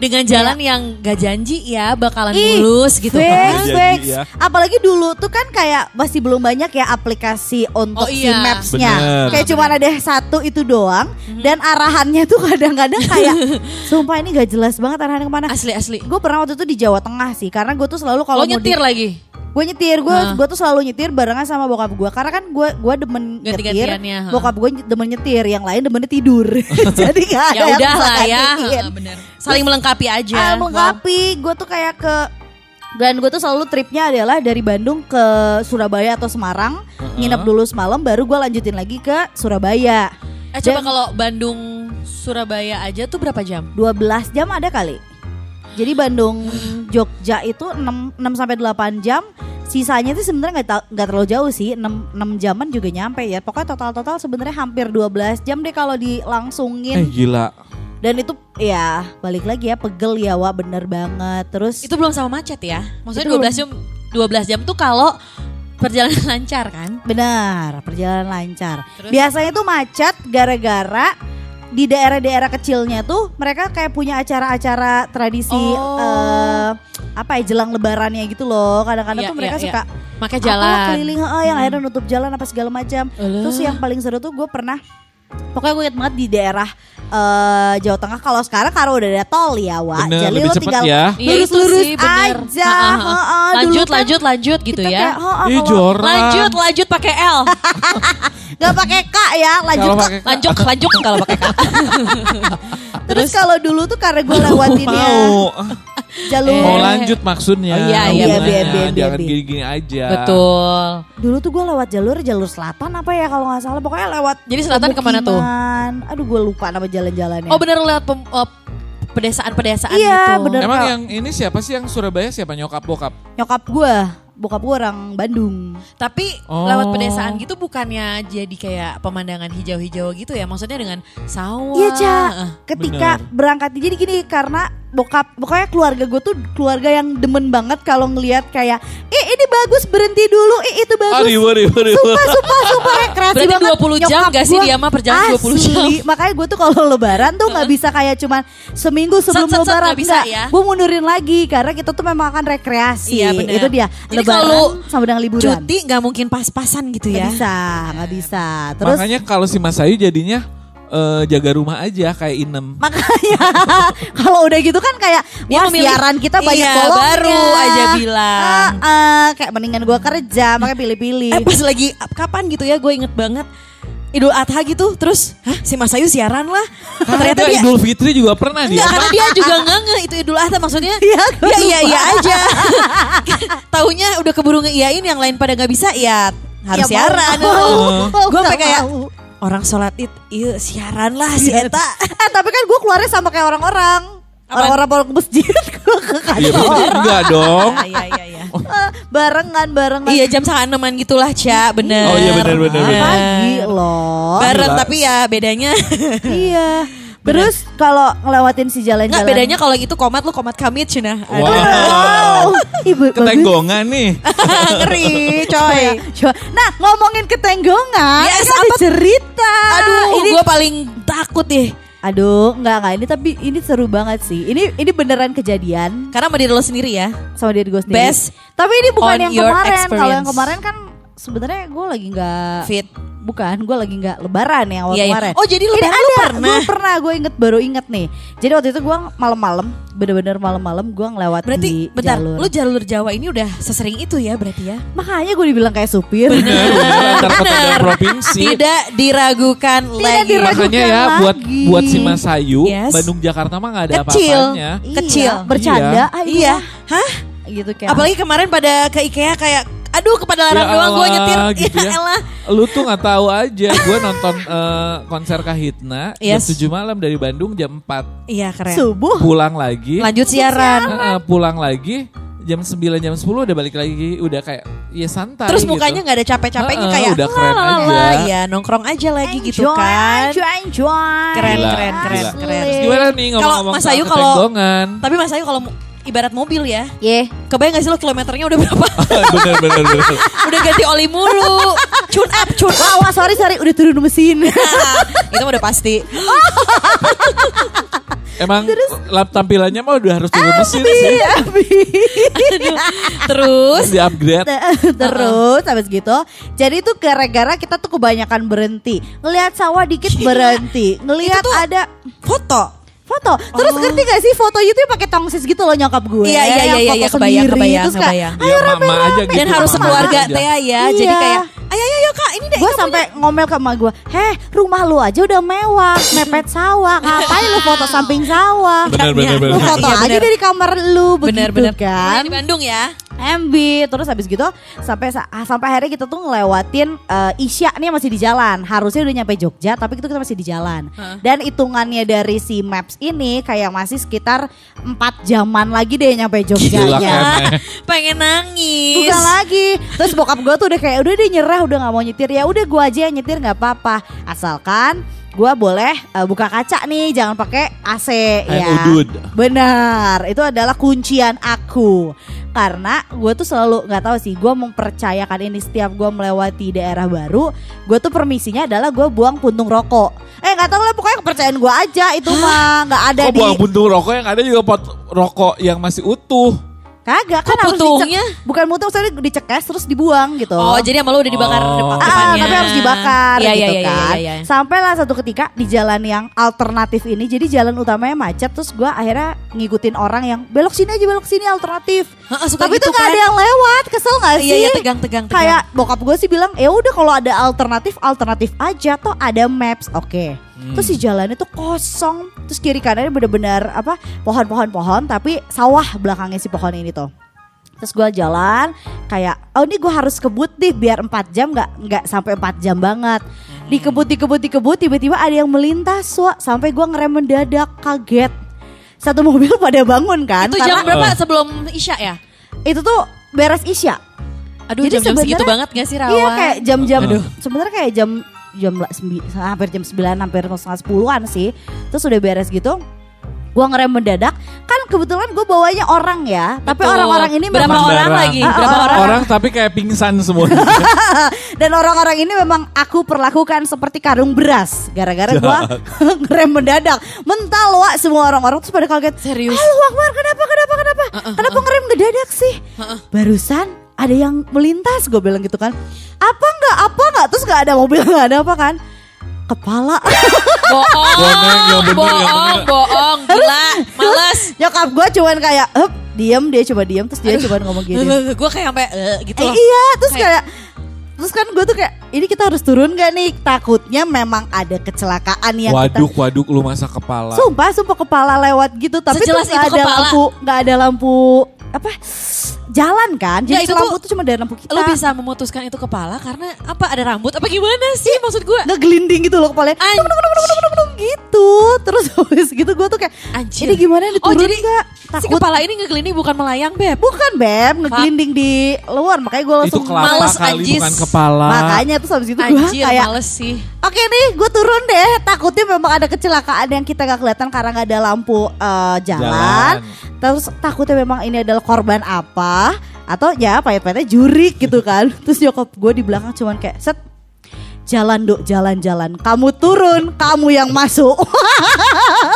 [SPEAKER 4] dengan jalan yang gak janji ya bakalan
[SPEAKER 3] Ih,
[SPEAKER 4] mulus gitu
[SPEAKER 3] fix,
[SPEAKER 4] kan.
[SPEAKER 2] Janji
[SPEAKER 3] fix.
[SPEAKER 2] ya.
[SPEAKER 3] Apalagi dulu tuh kan kayak masih belum banyak ya aplikasi untuk
[SPEAKER 4] Oh
[SPEAKER 3] si
[SPEAKER 4] iya.
[SPEAKER 3] Maps-nya.
[SPEAKER 2] Bener.
[SPEAKER 3] Kayak cuma ada satu itu doang
[SPEAKER 4] Mhm.
[SPEAKER 3] dan arahannya tuh kadang-kadang kayak sumpah ini gak jelas banget arahannya ke mana.
[SPEAKER 4] Asli asli.
[SPEAKER 3] Gue pernah waktu itu di Jawa Tengah sih karena gue tuh selalu kalau
[SPEAKER 4] Lo nyetir lagi.
[SPEAKER 3] Gue nyetir gue gue tuh selalu nyetir barengan sama bokap gue karena kan gue gue demen nyetir
[SPEAKER 4] Ganti-gantiannya, ha.
[SPEAKER 3] bokap gue demen nyetir yang lain demennya tidur jadi gak ada
[SPEAKER 4] Ya
[SPEAKER 3] yang
[SPEAKER 4] udah lah ya. bener. Saling melengkapi aja.
[SPEAKER 3] Ah, melengkapi gue tuh kayak ke dan gue tuh selalu tripnya adalah dari Bandung ke Surabaya atau Semarang nginep dulu semalam baru gue lanjutin lagi ke Surabaya
[SPEAKER 4] Eh coba kalau Bandung Surabaya aja tuh berapa jam?
[SPEAKER 3] 12 jam ada kali jadi Bandung Jogja itu 6, 6 sampai 8 jam sisanya tuh sebenarnya nggak nggak terlalu jauh sih 6, 6 jaman juga nyampe ya pokoknya total total sebenarnya hampir 12 jam deh kalau
[SPEAKER 2] Eh
[SPEAKER 3] dilangsungin
[SPEAKER 2] gila.
[SPEAKER 3] dan itu ya balik lagi ya pegel ya Wak bener banget terus
[SPEAKER 4] Itu belum sama macet ya. Maksudnya
[SPEAKER 3] Itu
[SPEAKER 4] 12 jam 12 jam tuh kalau perjalanan lancar kan?
[SPEAKER 3] Benar, perjalanan lancar.
[SPEAKER 4] Terus?
[SPEAKER 3] Biasanya tuh macet gara-gara di daerah-daerah kecilnya tuh mereka kayak punya acara-acara tradisi
[SPEAKER 4] Oh.
[SPEAKER 3] eh, apa ya jelang lebarannya gitu loh. Kadang-kadang
[SPEAKER 4] Iya,
[SPEAKER 3] tuh mereka
[SPEAKER 4] iya,
[SPEAKER 3] suka
[SPEAKER 4] Pakai
[SPEAKER 3] apalah
[SPEAKER 4] jalan.
[SPEAKER 3] keliling heeh, yang akhirnya nutup jalan apa segala macam. Terus yang paling seru tuh gue pernah Pokoknya gue inget banget di daerah eh, Jawa Tengah kalau sekarang karena udah ada tol ya Wak
[SPEAKER 2] Bener,
[SPEAKER 3] Jadi
[SPEAKER 2] lebih
[SPEAKER 3] lo tinggal
[SPEAKER 2] ya.
[SPEAKER 4] Iya,
[SPEAKER 3] lurus-lurus
[SPEAKER 4] sih, bener.
[SPEAKER 3] aja
[SPEAKER 4] Ha, ha, ha.
[SPEAKER 3] heeh. Dulu
[SPEAKER 4] Lanjut,
[SPEAKER 3] kan
[SPEAKER 4] lanjut, lanjut gitu ya.
[SPEAKER 3] kayak, heeh,
[SPEAKER 2] Ih
[SPEAKER 3] kalau-
[SPEAKER 2] jorang.
[SPEAKER 4] Lanjut, lanjut pakai L.
[SPEAKER 3] Gak pakai K ya, lanjut
[SPEAKER 2] Kalau
[SPEAKER 3] K.
[SPEAKER 2] pakai
[SPEAKER 4] Lanjut, lanjut kalau pakai K.
[SPEAKER 3] Terus kalau dulu tuh karena gue lewatinnya
[SPEAKER 2] mau
[SPEAKER 3] jalur
[SPEAKER 2] mau lanjut maksudnya.
[SPEAKER 4] Oh, iya, iya,
[SPEAKER 2] hubungannya.
[SPEAKER 3] bener, bener,
[SPEAKER 2] Jangan
[SPEAKER 3] bener.
[SPEAKER 2] gini-gini aja.
[SPEAKER 4] Betul.
[SPEAKER 3] Dulu tuh gue lewat jalur jalur selatan apa ya kalau nggak salah pokoknya lewat
[SPEAKER 4] Jadi selatan ke mana tuh?
[SPEAKER 3] pemukiman. Aduh gue lupa nama jalan-jalannya.
[SPEAKER 4] Oh bener lewat pem- oh, pedesaan-pedesaan
[SPEAKER 3] Iya,
[SPEAKER 4] gitu.
[SPEAKER 3] bener.
[SPEAKER 2] Emang yang ini siapa sih yang Surabaya siapa nyokap bokap?
[SPEAKER 3] Nyokap gue, bokap gue orang Bandung.
[SPEAKER 4] Tapi
[SPEAKER 2] Oh.
[SPEAKER 4] lewat pedesaan gitu bukannya jadi kayak pemandangan hijau-hijau gitu ya? Maksudnya dengan sawah.
[SPEAKER 3] Iya Ca,
[SPEAKER 4] Eh,
[SPEAKER 3] ketika
[SPEAKER 2] Bener.
[SPEAKER 3] berangkat jadi gini karena bokap pokoknya keluarga gue tuh keluarga yang demen banget kalau ngelihat kayak eh ini bagus berhenti dulu eh itu bagus
[SPEAKER 2] Aduh, aduh, aduh.
[SPEAKER 3] Sumpah, sumpah, sumpah rekreasi
[SPEAKER 4] Berarti
[SPEAKER 3] banget
[SPEAKER 4] 20 jam
[SPEAKER 3] Nyokap
[SPEAKER 4] gak sih
[SPEAKER 3] gua
[SPEAKER 4] dia mah perjalanan 20 jam?
[SPEAKER 3] Makanya gue tuh kalau lebaran tuh nggak bisa kayak cuman seminggu sebelum
[SPEAKER 4] Set, set, set,
[SPEAKER 3] lebaran
[SPEAKER 4] nggak bisa ya?
[SPEAKER 3] Gue mundurin lagi karena kita tuh memang akan rekreasi
[SPEAKER 4] Iya, bener.
[SPEAKER 3] Itu dia
[SPEAKER 4] Jadi
[SPEAKER 3] lebaran
[SPEAKER 4] kalau
[SPEAKER 3] sama dengan liburan
[SPEAKER 4] Cuti nggak mungkin pas-pasan gitu
[SPEAKER 3] Nggak
[SPEAKER 4] ya?
[SPEAKER 3] bisa, nggak bisa Terus
[SPEAKER 2] Makanya kalau si Mas Ayu jadinya eh, jaga rumah aja kayak Inem.
[SPEAKER 3] makanya kalau udah gitu kan kayak
[SPEAKER 4] Dia
[SPEAKER 3] wah
[SPEAKER 4] memilih-
[SPEAKER 3] siaran kita banyak
[SPEAKER 4] iya,
[SPEAKER 3] bolongnya
[SPEAKER 4] baru aja bilang.
[SPEAKER 3] Ah, ah, kayak mendingan gue kerja makanya pilih-pilih
[SPEAKER 4] Eh pas lagi kapan gitu ya gue inget banget Idul Adha gitu terus Hah si Mas Ayu siaran lah Ternyata dia
[SPEAKER 2] Idul Fitri juga pernah dia.
[SPEAKER 4] Enggak, karena dia juga nggak nge itu Idul Adha maksudnya.
[SPEAKER 3] Iya,
[SPEAKER 4] ya iya
[SPEAKER 3] lupa.
[SPEAKER 4] iya aja. Taunya udah keburu ngeiyain yang lain pada nggak bisa ya harus
[SPEAKER 3] Ya,
[SPEAKER 4] siaran.
[SPEAKER 3] mau,
[SPEAKER 4] Oh.
[SPEAKER 3] mau,
[SPEAKER 4] Gue kayak. Orang sholat id, iya siaran lah si
[SPEAKER 3] Iya.
[SPEAKER 4] Eta.
[SPEAKER 3] Eh tapi kan gue keluarnya sama kayak orang-orang Orang-orang pulang ke masjid Gue ke
[SPEAKER 2] Iya
[SPEAKER 3] kantor
[SPEAKER 2] berarti enggak dong.
[SPEAKER 4] Iya iya iya.
[SPEAKER 3] Ah, Barengan, barengan
[SPEAKER 4] Iya jam setengah enaman gitulah Ca, bener.
[SPEAKER 2] Oh, iya, bener, bener, bener.
[SPEAKER 3] Pagi loh
[SPEAKER 4] Bareng tapi ya bedanya.
[SPEAKER 3] Iya Terus kalau ngelewatin si jalan-jalan
[SPEAKER 4] Enggak bedanya kalau gitu komat lu komat kamit cina.
[SPEAKER 2] Wow.
[SPEAKER 3] Wow Ibu bagus
[SPEAKER 2] Ketenggongan nih.
[SPEAKER 4] Ngeri coy.
[SPEAKER 3] Nah ngomongin ketenggongan
[SPEAKER 4] Yes,
[SPEAKER 3] ini ada
[SPEAKER 4] apa-
[SPEAKER 3] cerita
[SPEAKER 4] Aduh,
[SPEAKER 3] ini
[SPEAKER 4] gue paling takut deh.
[SPEAKER 3] Aduh, enggak enggak ini tapi ini seru banget sih. Ini ini beneran kejadian
[SPEAKER 4] Karena sama diri lo sendiri ya.
[SPEAKER 3] sama diri gue sendiri.
[SPEAKER 4] Best
[SPEAKER 3] Tapi ini bukan yang
[SPEAKER 4] your
[SPEAKER 3] kemarin. Kalau yang kemarin kan sebenarnya gue lagi nggak
[SPEAKER 4] Fit.
[SPEAKER 3] Bukan, gue lagi nggak lebaran yang awal
[SPEAKER 4] Iya, iya.
[SPEAKER 3] kemarin.
[SPEAKER 4] Oh, jadi
[SPEAKER 3] Ini
[SPEAKER 4] lebaran lu
[SPEAKER 3] ada,
[SPEAKER 4] pernah?
[SPEAKER 3] Gue pernah, gue inget baru inget nih. Jadi waktu itu gue malam-malam, bener-bener malam-malam gue ngelewat
[SPEAKER 4] Berarti
[SPEAKER 3] di
[SPEAKER 4] bentar,
[SPEAKER 3] jalur.
[SPEAKER 4] lu jalur Jawa ini udah sesering itu ya berarti ya?
[SPEAKER 3] Makanya gue dibilang kayak supir.
[SPEAKER 2] Kota dan provinsi.
[SPEAKER 4] Tidak diragukan lagi.
[SPEAKER 3] diragukan.
[SPEAKER 2] Makanya ya
[SPEAKER 3] Bukan
[SPEAKER 2] buat
[SPEAKER 3] lagi.
[SPEAKER 2] buat si Mas Ayu,
[SPEAKER 4] Yes.
[SPEAKER 2] Bandung Jakarta mah nggak ada
[SPEAKER 4] Kecil.
[SPEAKER 2] apa-apanya.
[SPEAKER 4] Kecil.
[SPEAKER 3] Iya, bercanda. ah,
[SPEAKER 4] Iya. Hah?
[SPEAKER 3] Gitu kayak.
[SPEAKER 4] Apalagi kemarin pada ke IKEA kayak aduh kepada larang
[SPEAKER 2] Ya
[SPEAKER 4] doang gue nyetir.
[SPEAKER 2] gitu ya.
[SPEAKER 4] elah.
[SPEAKER 2] Lu tuh nggak tahu aja, gue nonton eh, konser Kahitna
[SPEAKER 4] Yes.
[SPEAKER 2] jam 7 malam dari Bandung jam 4
[SPEAKER 4] Iya keren.
[SPEAKER 3] subuh.
[SPEAKER 2] pulang lagi,
[SPEAKER 4] Lanjut siaran.
[SPEAKER 2] Heeh, pulang lagi jam 9 jam 10 udah balik lagi, udah kayak ya santai.
[SPEAKER 4] Terus
[SPEAKER 2] gitu.
[SPEAKER 4] mukanya nggak ada capek-capeknya
[SPEAKER 2] Heeh,
[SPEAKER 4] kayak
[SPEAKER 2] udah keren
[SPEAKER 4] "Lalalala."
[SPEAKER 2] aja.
[SPEAKER 4] Iya nongkrong aja lagi gitu
[SPEAKER 3] Enjoy,
[SPEAKER 4] kan.
[SPEAKER 3] Enjoy, enjoy.
[SPEAKER 4] Keren,
[SPEAKER 2] Gila,
[SPEAKER 4] keren, keren,
[SPEAKER 2] gila.
[SPEAKER 4] keren.
[SPEAKER 2] Terus gimana nih
[SPEAKER 4] Kalau
[SPEAKER 2] ngomong-ngomong
[SPEAKER 4] Mas
[SPEAKER 2] soal
[SPEAKER 4] Ayu kalau-? Tapi Mas Ayu kalau ibarat mobil ya,
[SPEAKER 3] Ye.
[SPEAKER 4] kebayang gak sih lo kilometernya udah berapa?
[SPEAKER 2] bener bener bener.
[SPEAKER 4] udah ganti oli mulu, tune up, tune up.
[SPEAKER 3] Wah, wah, sorry, sorry, udah turun mesin.
[SPEAKER 4] itu mah udah pasti.
[SPEAKER 2] Emang lap tampilannya mah udah harus turun mesin sih.
[SPEAKER 4] Aduh. Terus
[SPEAKER 2] Di upgrade.
[SPEAKER 3] Terus habis gitu Jadi tuh gara-gara kita tuh kebanyakan berhenti Ngelihat sawah dikit berhenti Ngelihat
[SPEAKER 4] Itu tuh-
[SPEAKER 3] ada
[SPEAKER 4] foto.
[SPEAKER 3] Foto Terus ngerti gak sih foto itu pakai tongsis gitu loh nyokap gue
[SPEAKER 4] Iya, iya, iya, iya,
[SPEAKER 3] foto
[SPEAKER 4] iya, kebayang,
[SPEAKER 3] sendiri.
[SPEAKER 4] kebayang,
[SPEAKER 3] Terus kayak,
[SPEAKER 4] kebayang.
[SPEAKER 2] Ya mama aja gitu.
[SPEAKER 4] Dan harus
[SPEAKER 2] aja.
[SPEAKER 4] teh ya. Jadi
[SPEAKER 3] Iya.
[SPEAKER 4] kayak ayo ayo ayo kak ini deh.
[SPEAKER 3] Gue sampai ngomel ke emak gue Heh rumah lu aja udah mewah Mepet sawah Ngapain lu foto samping sawah
[SPEAKER 2] Bener bener
[SPEAKER 4] Iya.
[SPEAKER 3] Lu
[SPEAKER 2] bener.
[SPEAKER 3] foto
[SPEAKER 4] Iya,
[SPEAKER 3] aja
[SPEAKER 4] bener.
[SPEAKER 3] dari kamar lu Begitu
[SPEAKER 4] bener-bener
[SPEAKER 3] kan
[SPEAKER 4] di Bandung ya.
[SPEAKER 3] MB terus habis gitu sampai sa- ah, sampai akhirnya kita tuh ngelewatin eh, Isya nih masih di jalan harusnya udah nyampe Jogja tapi itu kita masih di jalan
[SPEAKER 4] Hah.
[SPEAKER 3] dan hitungannya dari si maps ini kayak masih sekitar 4 jaman lagi deh nyampe
[SPEAKER 2] Gila,
[SPEAKER 3] Jogjanya
[SPEAKER 2] Ken.
[SPEAKER 4] Pengen nangis.
[SPEAKER 3] Bukan lagi Terus bokap gue tuh udah kayak Udah deh nyerah Udah gak mau nyetir Ya udah gue aja yang nyetir gak apa-apa Asalkan gue boleh eh, buka kaca nih Jangan pakai AC ya
[SPEAKER 2] udud.
[SPEAKER 3] Benar Itu adalah kuncian aku Karena gue tuh selalu nggak tahu sih Gue mempercayakan ini Setiap gue melewati daerah baru Gue tuh permisinya adalah Gue buang puntung rokok Eh gak tahu lah Pokoknya kepercayaan gue aja Itu mah Gak ada
[SPEAKER 2] Kok
[SPEAKER 3] di
[SPEAKER 2] buang puntung rokok yang ada juga pot rokok yang masih utuh.
[SPEAKER 3] Kagak kan harus dicek- Bukan puntung Maksudnya dicekes Terus dibuang gitu
[SPEAKER 4] Oh jadi sama lu udah dibakar
[SPEAKER 2] Oh.
[SPEAKER 4] depan-
[SPEAKER 3] Ah,
[SPEAKER 4] depannya.
[SPEAKER 3] tapi harus dibakar
[SPEAKER 4] Iya,
[SPEAKER 3] gitu
[SPEAKER 4] iya, iya,
[SPEAKER 3] kan.
[SPEAKER 4] iya, iya.
[SPEAKER 3] Sampailah satu ketika di jalan yang alternatif ini, jadi jalan utamanya macet, terus gua akhirnya ngikutin orang yang belok sini aja belok sini alternatif.
[SPEAKER 4] Heeh, suka
[SPEAKER 3] Tapi
[SPEAKER 4] gitu
[SPEAKER 3] tuh gak
[SPEAKER 4] kan.
[SPEAKER 3] ada yang lewat, kesel gak sih?
[SPEAKER 4] Iya iya tegang tegang. tegang.
[SPEAKER 3] Kayak bokap gue sih bilang, ya udah kalau ada alternatif alternatif aja, toh ada maps, oke.
[SPEAKER 4] Hmm.
[SPEAKER 3] Terus si jalannya tuh kosong, terus kiri kanannya bener-bener apa pohon-pohon-pohon, tapi sawah belakangnya si pohon ini tuh. Terus gue jalan kayak oh ini gue harus kebut nih biar 4 jam nggak nggak sampai 4 jam banget.
[SPEAKER 4] Hmm.
[SPEAKER 3] Dikebut dikebut dikebut tiba-tiba ada yang melintas wah sampai gue ngerem mendadak kaget. Satu mobil pada bangun kan.
[SPEAKER 4] itu
[SPEAKER 3] karena
[SPEAKER 4] jam berapa sebelum Isya ya?
[SPEAKER 3] itu tuh beres Isya.
[SPEAKER 4] Aduh
[SPEAKER 3] Jadi
[SPEAKER 4] jam-jam segitu banget gak sih Rawan?
[SPEAKER 3] Iya kayak jam-jam
[SPEAKER 2] Aduh.
[SPEAKER 3] sebenarnya kayak jam jam la- sembi- hampir jam 9 hampir setengah sepuluhan sih. Terus udah beres gitu. Gua ngerem mendadak kan kebetulan gue bawanya orang ya tapi orang-orang ini
[SPEAKER 4] berapa
[SPEAKER 3] memang
[SPEAKER 4] orang lagi? Berapa
[SPEAKER 3] orang-
[SPEAKER 4] orang?
[SPEAKER 2] Orang tapi kayak pingsan semua.
[SPEAKER 3] dan orang-orang ini memang aku perlakukan seperti karung beras gara-gara gua ngerem mendadak mental wak semua orang-orang terus pada kaget
[SPEAKER 4] Serius?
[SPEAKER 3] Halo Akbar kenapa kenapa kenapa kenapa ngerem mendadak sih barusan ada yang melintas gue bilang gitu kan apa nggak apa nggak terus nggak ada mobil nggak ada apa kan kepala
[SPEAKER 4] Bohong,
[SPEAKER 2] Boneng, yang bener, yang
[SPEAKER 4] bohong,
[SPEAKER 2] bener.
[SPEAKER 4] bohong, gila, males.
[SPEAKER 3] nyokap gue cuman kayak Hup, diem dia coba diem terus dia coba ngomong gini
[SPEAKER 4] gue kayak sampai eh, gitu.
[SPEAKER 3] Eh, iya, terus
[SPEAKER 4] Kayak-
[SPEAKER 3] kayak terus kan gue tuh kayak ini kita harus turun gak nih? Takutnya memang ada kecelakaan yang
[SPEAKER 2] waduk
[SPEAKER 3] kita
[SPEAKER 2] waduk lu masa kepala.
[SPEAKER 3] Sumpah, sumpah kepala lewat gitu tapi
[SPEAKER 4] Sejelas
[SPEAKER 3] tuh nggak
[SPEAKER 4] itu
[SPEAKER 3] ada
[SPEAKER 4] kepala.
[SPEAKER 3] lampu, nggak ada lampu apa jalan kan? Jadi
[SPEAKER 4] itu
[SPEAKER 3] lampu
[SPEAKER 4] tuh
[SPEAKER 3] tuh cuma dari lampu kita.
[SPEAKER 4] Lo bisa memutuskan itu kepala karena apa? Ada rambut apa gimana sih maksud gue?
[SPEAKER 3] ngegelinding gitu loh kepalanya. Dung, gitu. Terus habis gitu gue tuh kayak
[SPEAKER 4] Anjir.
[SPEAKER 3] ini gimana nih
[SPEAKER 4] Oh jadi si
[SPEAKER 3] Takut
[SPEAKER 4] kepala ini ngegelinding bukan melayang beb.
[SPEAKER 3] Bukan Beb, ngegelinding di luar makanya gue
[SPEAKER 2] Itu
[SPEAKER 3] langsung
[SPEAKER 2] kelapa
[SPEAKER 4] males,
[SPEAKER 2] kali
[SPEAKER 4] anjis.
[SPEAKER 2] bukan kepala.
[SPEAKER 3] Makanya terus habis itu gue kayak
[SPEAKER 4] males sih.
[SPEAKER 3] Oke nih, gue turun deh. Takutnya memang ada kecelakaan yang kita gak kelihatan karena gak ada lampu eh, jalan.
[SPEAKER 2] Jalan.
[SPEAKER 3] Terus takutnya memang ini adalah korban apa? Atau ya payet-payetnya jurik gitu kan. Terus nyokap gue di belakang cuman kayak set. Jalan dok, jalan-jalan. Kamu turun, kamu yang masuk.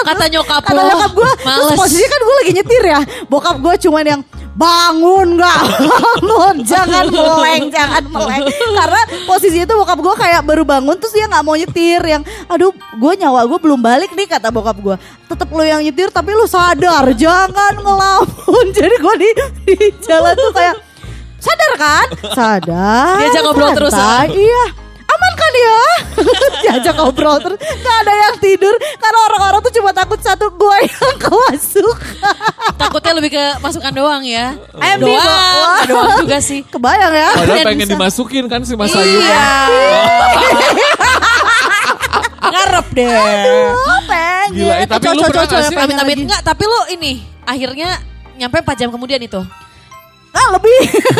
[SPEAKER 4] Kata nyokap
[SPEAKER 3] Kata nyokap gue, posisinya kan gue lagi nyetir ya. Bokap gue cuman yang bangun nggak bangun. Jangan meleng jangan meleng. Karena posisinya tuh bokap gue kayak baru bangun terus dia nggak mau nyetir. Yang aduh gue nyawa gue belum balik nih kata bokap gue tetep lu yang nyetir tapi lu sadar jangan ngelamun. Jadi gue di, di jalan tuh kayak sadar kan? Sadar
[SPEAKER 4] Diajak ngobrol terus, ah.
[SPEAKER 3] iya aman kan ya diajak ngobrol terus nggak ada yang tidur karena orang-orang tuh cuma takut satu gue yang kemasuk
[SPEAKER 4] Takutnya lebih ke masukan doang ya.
[SPEAKER 3] MB,
[SPEAKER 4] doang, nggak doang juga sih.
[SPEAKER 3] kebayang ya
[SPEAKER 2] Padahal
[SPEAKER 4] Dan
[SPEAKER 2] pengen
[SPEAKER 4] bisa-
[SPEAKER 2] dimasukin kan si Mas Ayu.
[SPEAKER 4] Iya. Ngarep deh.
[SPEAKER 3] Oh, pengen.
[SPEAKER 2] Gila, eh, tapi lu pernah nggak sih?
[SPEAKER 4] enggak, tapi lu ini akhirnya nyampe 4 jam kemudian itu.
[SPEAKER 3] Ah, lebih.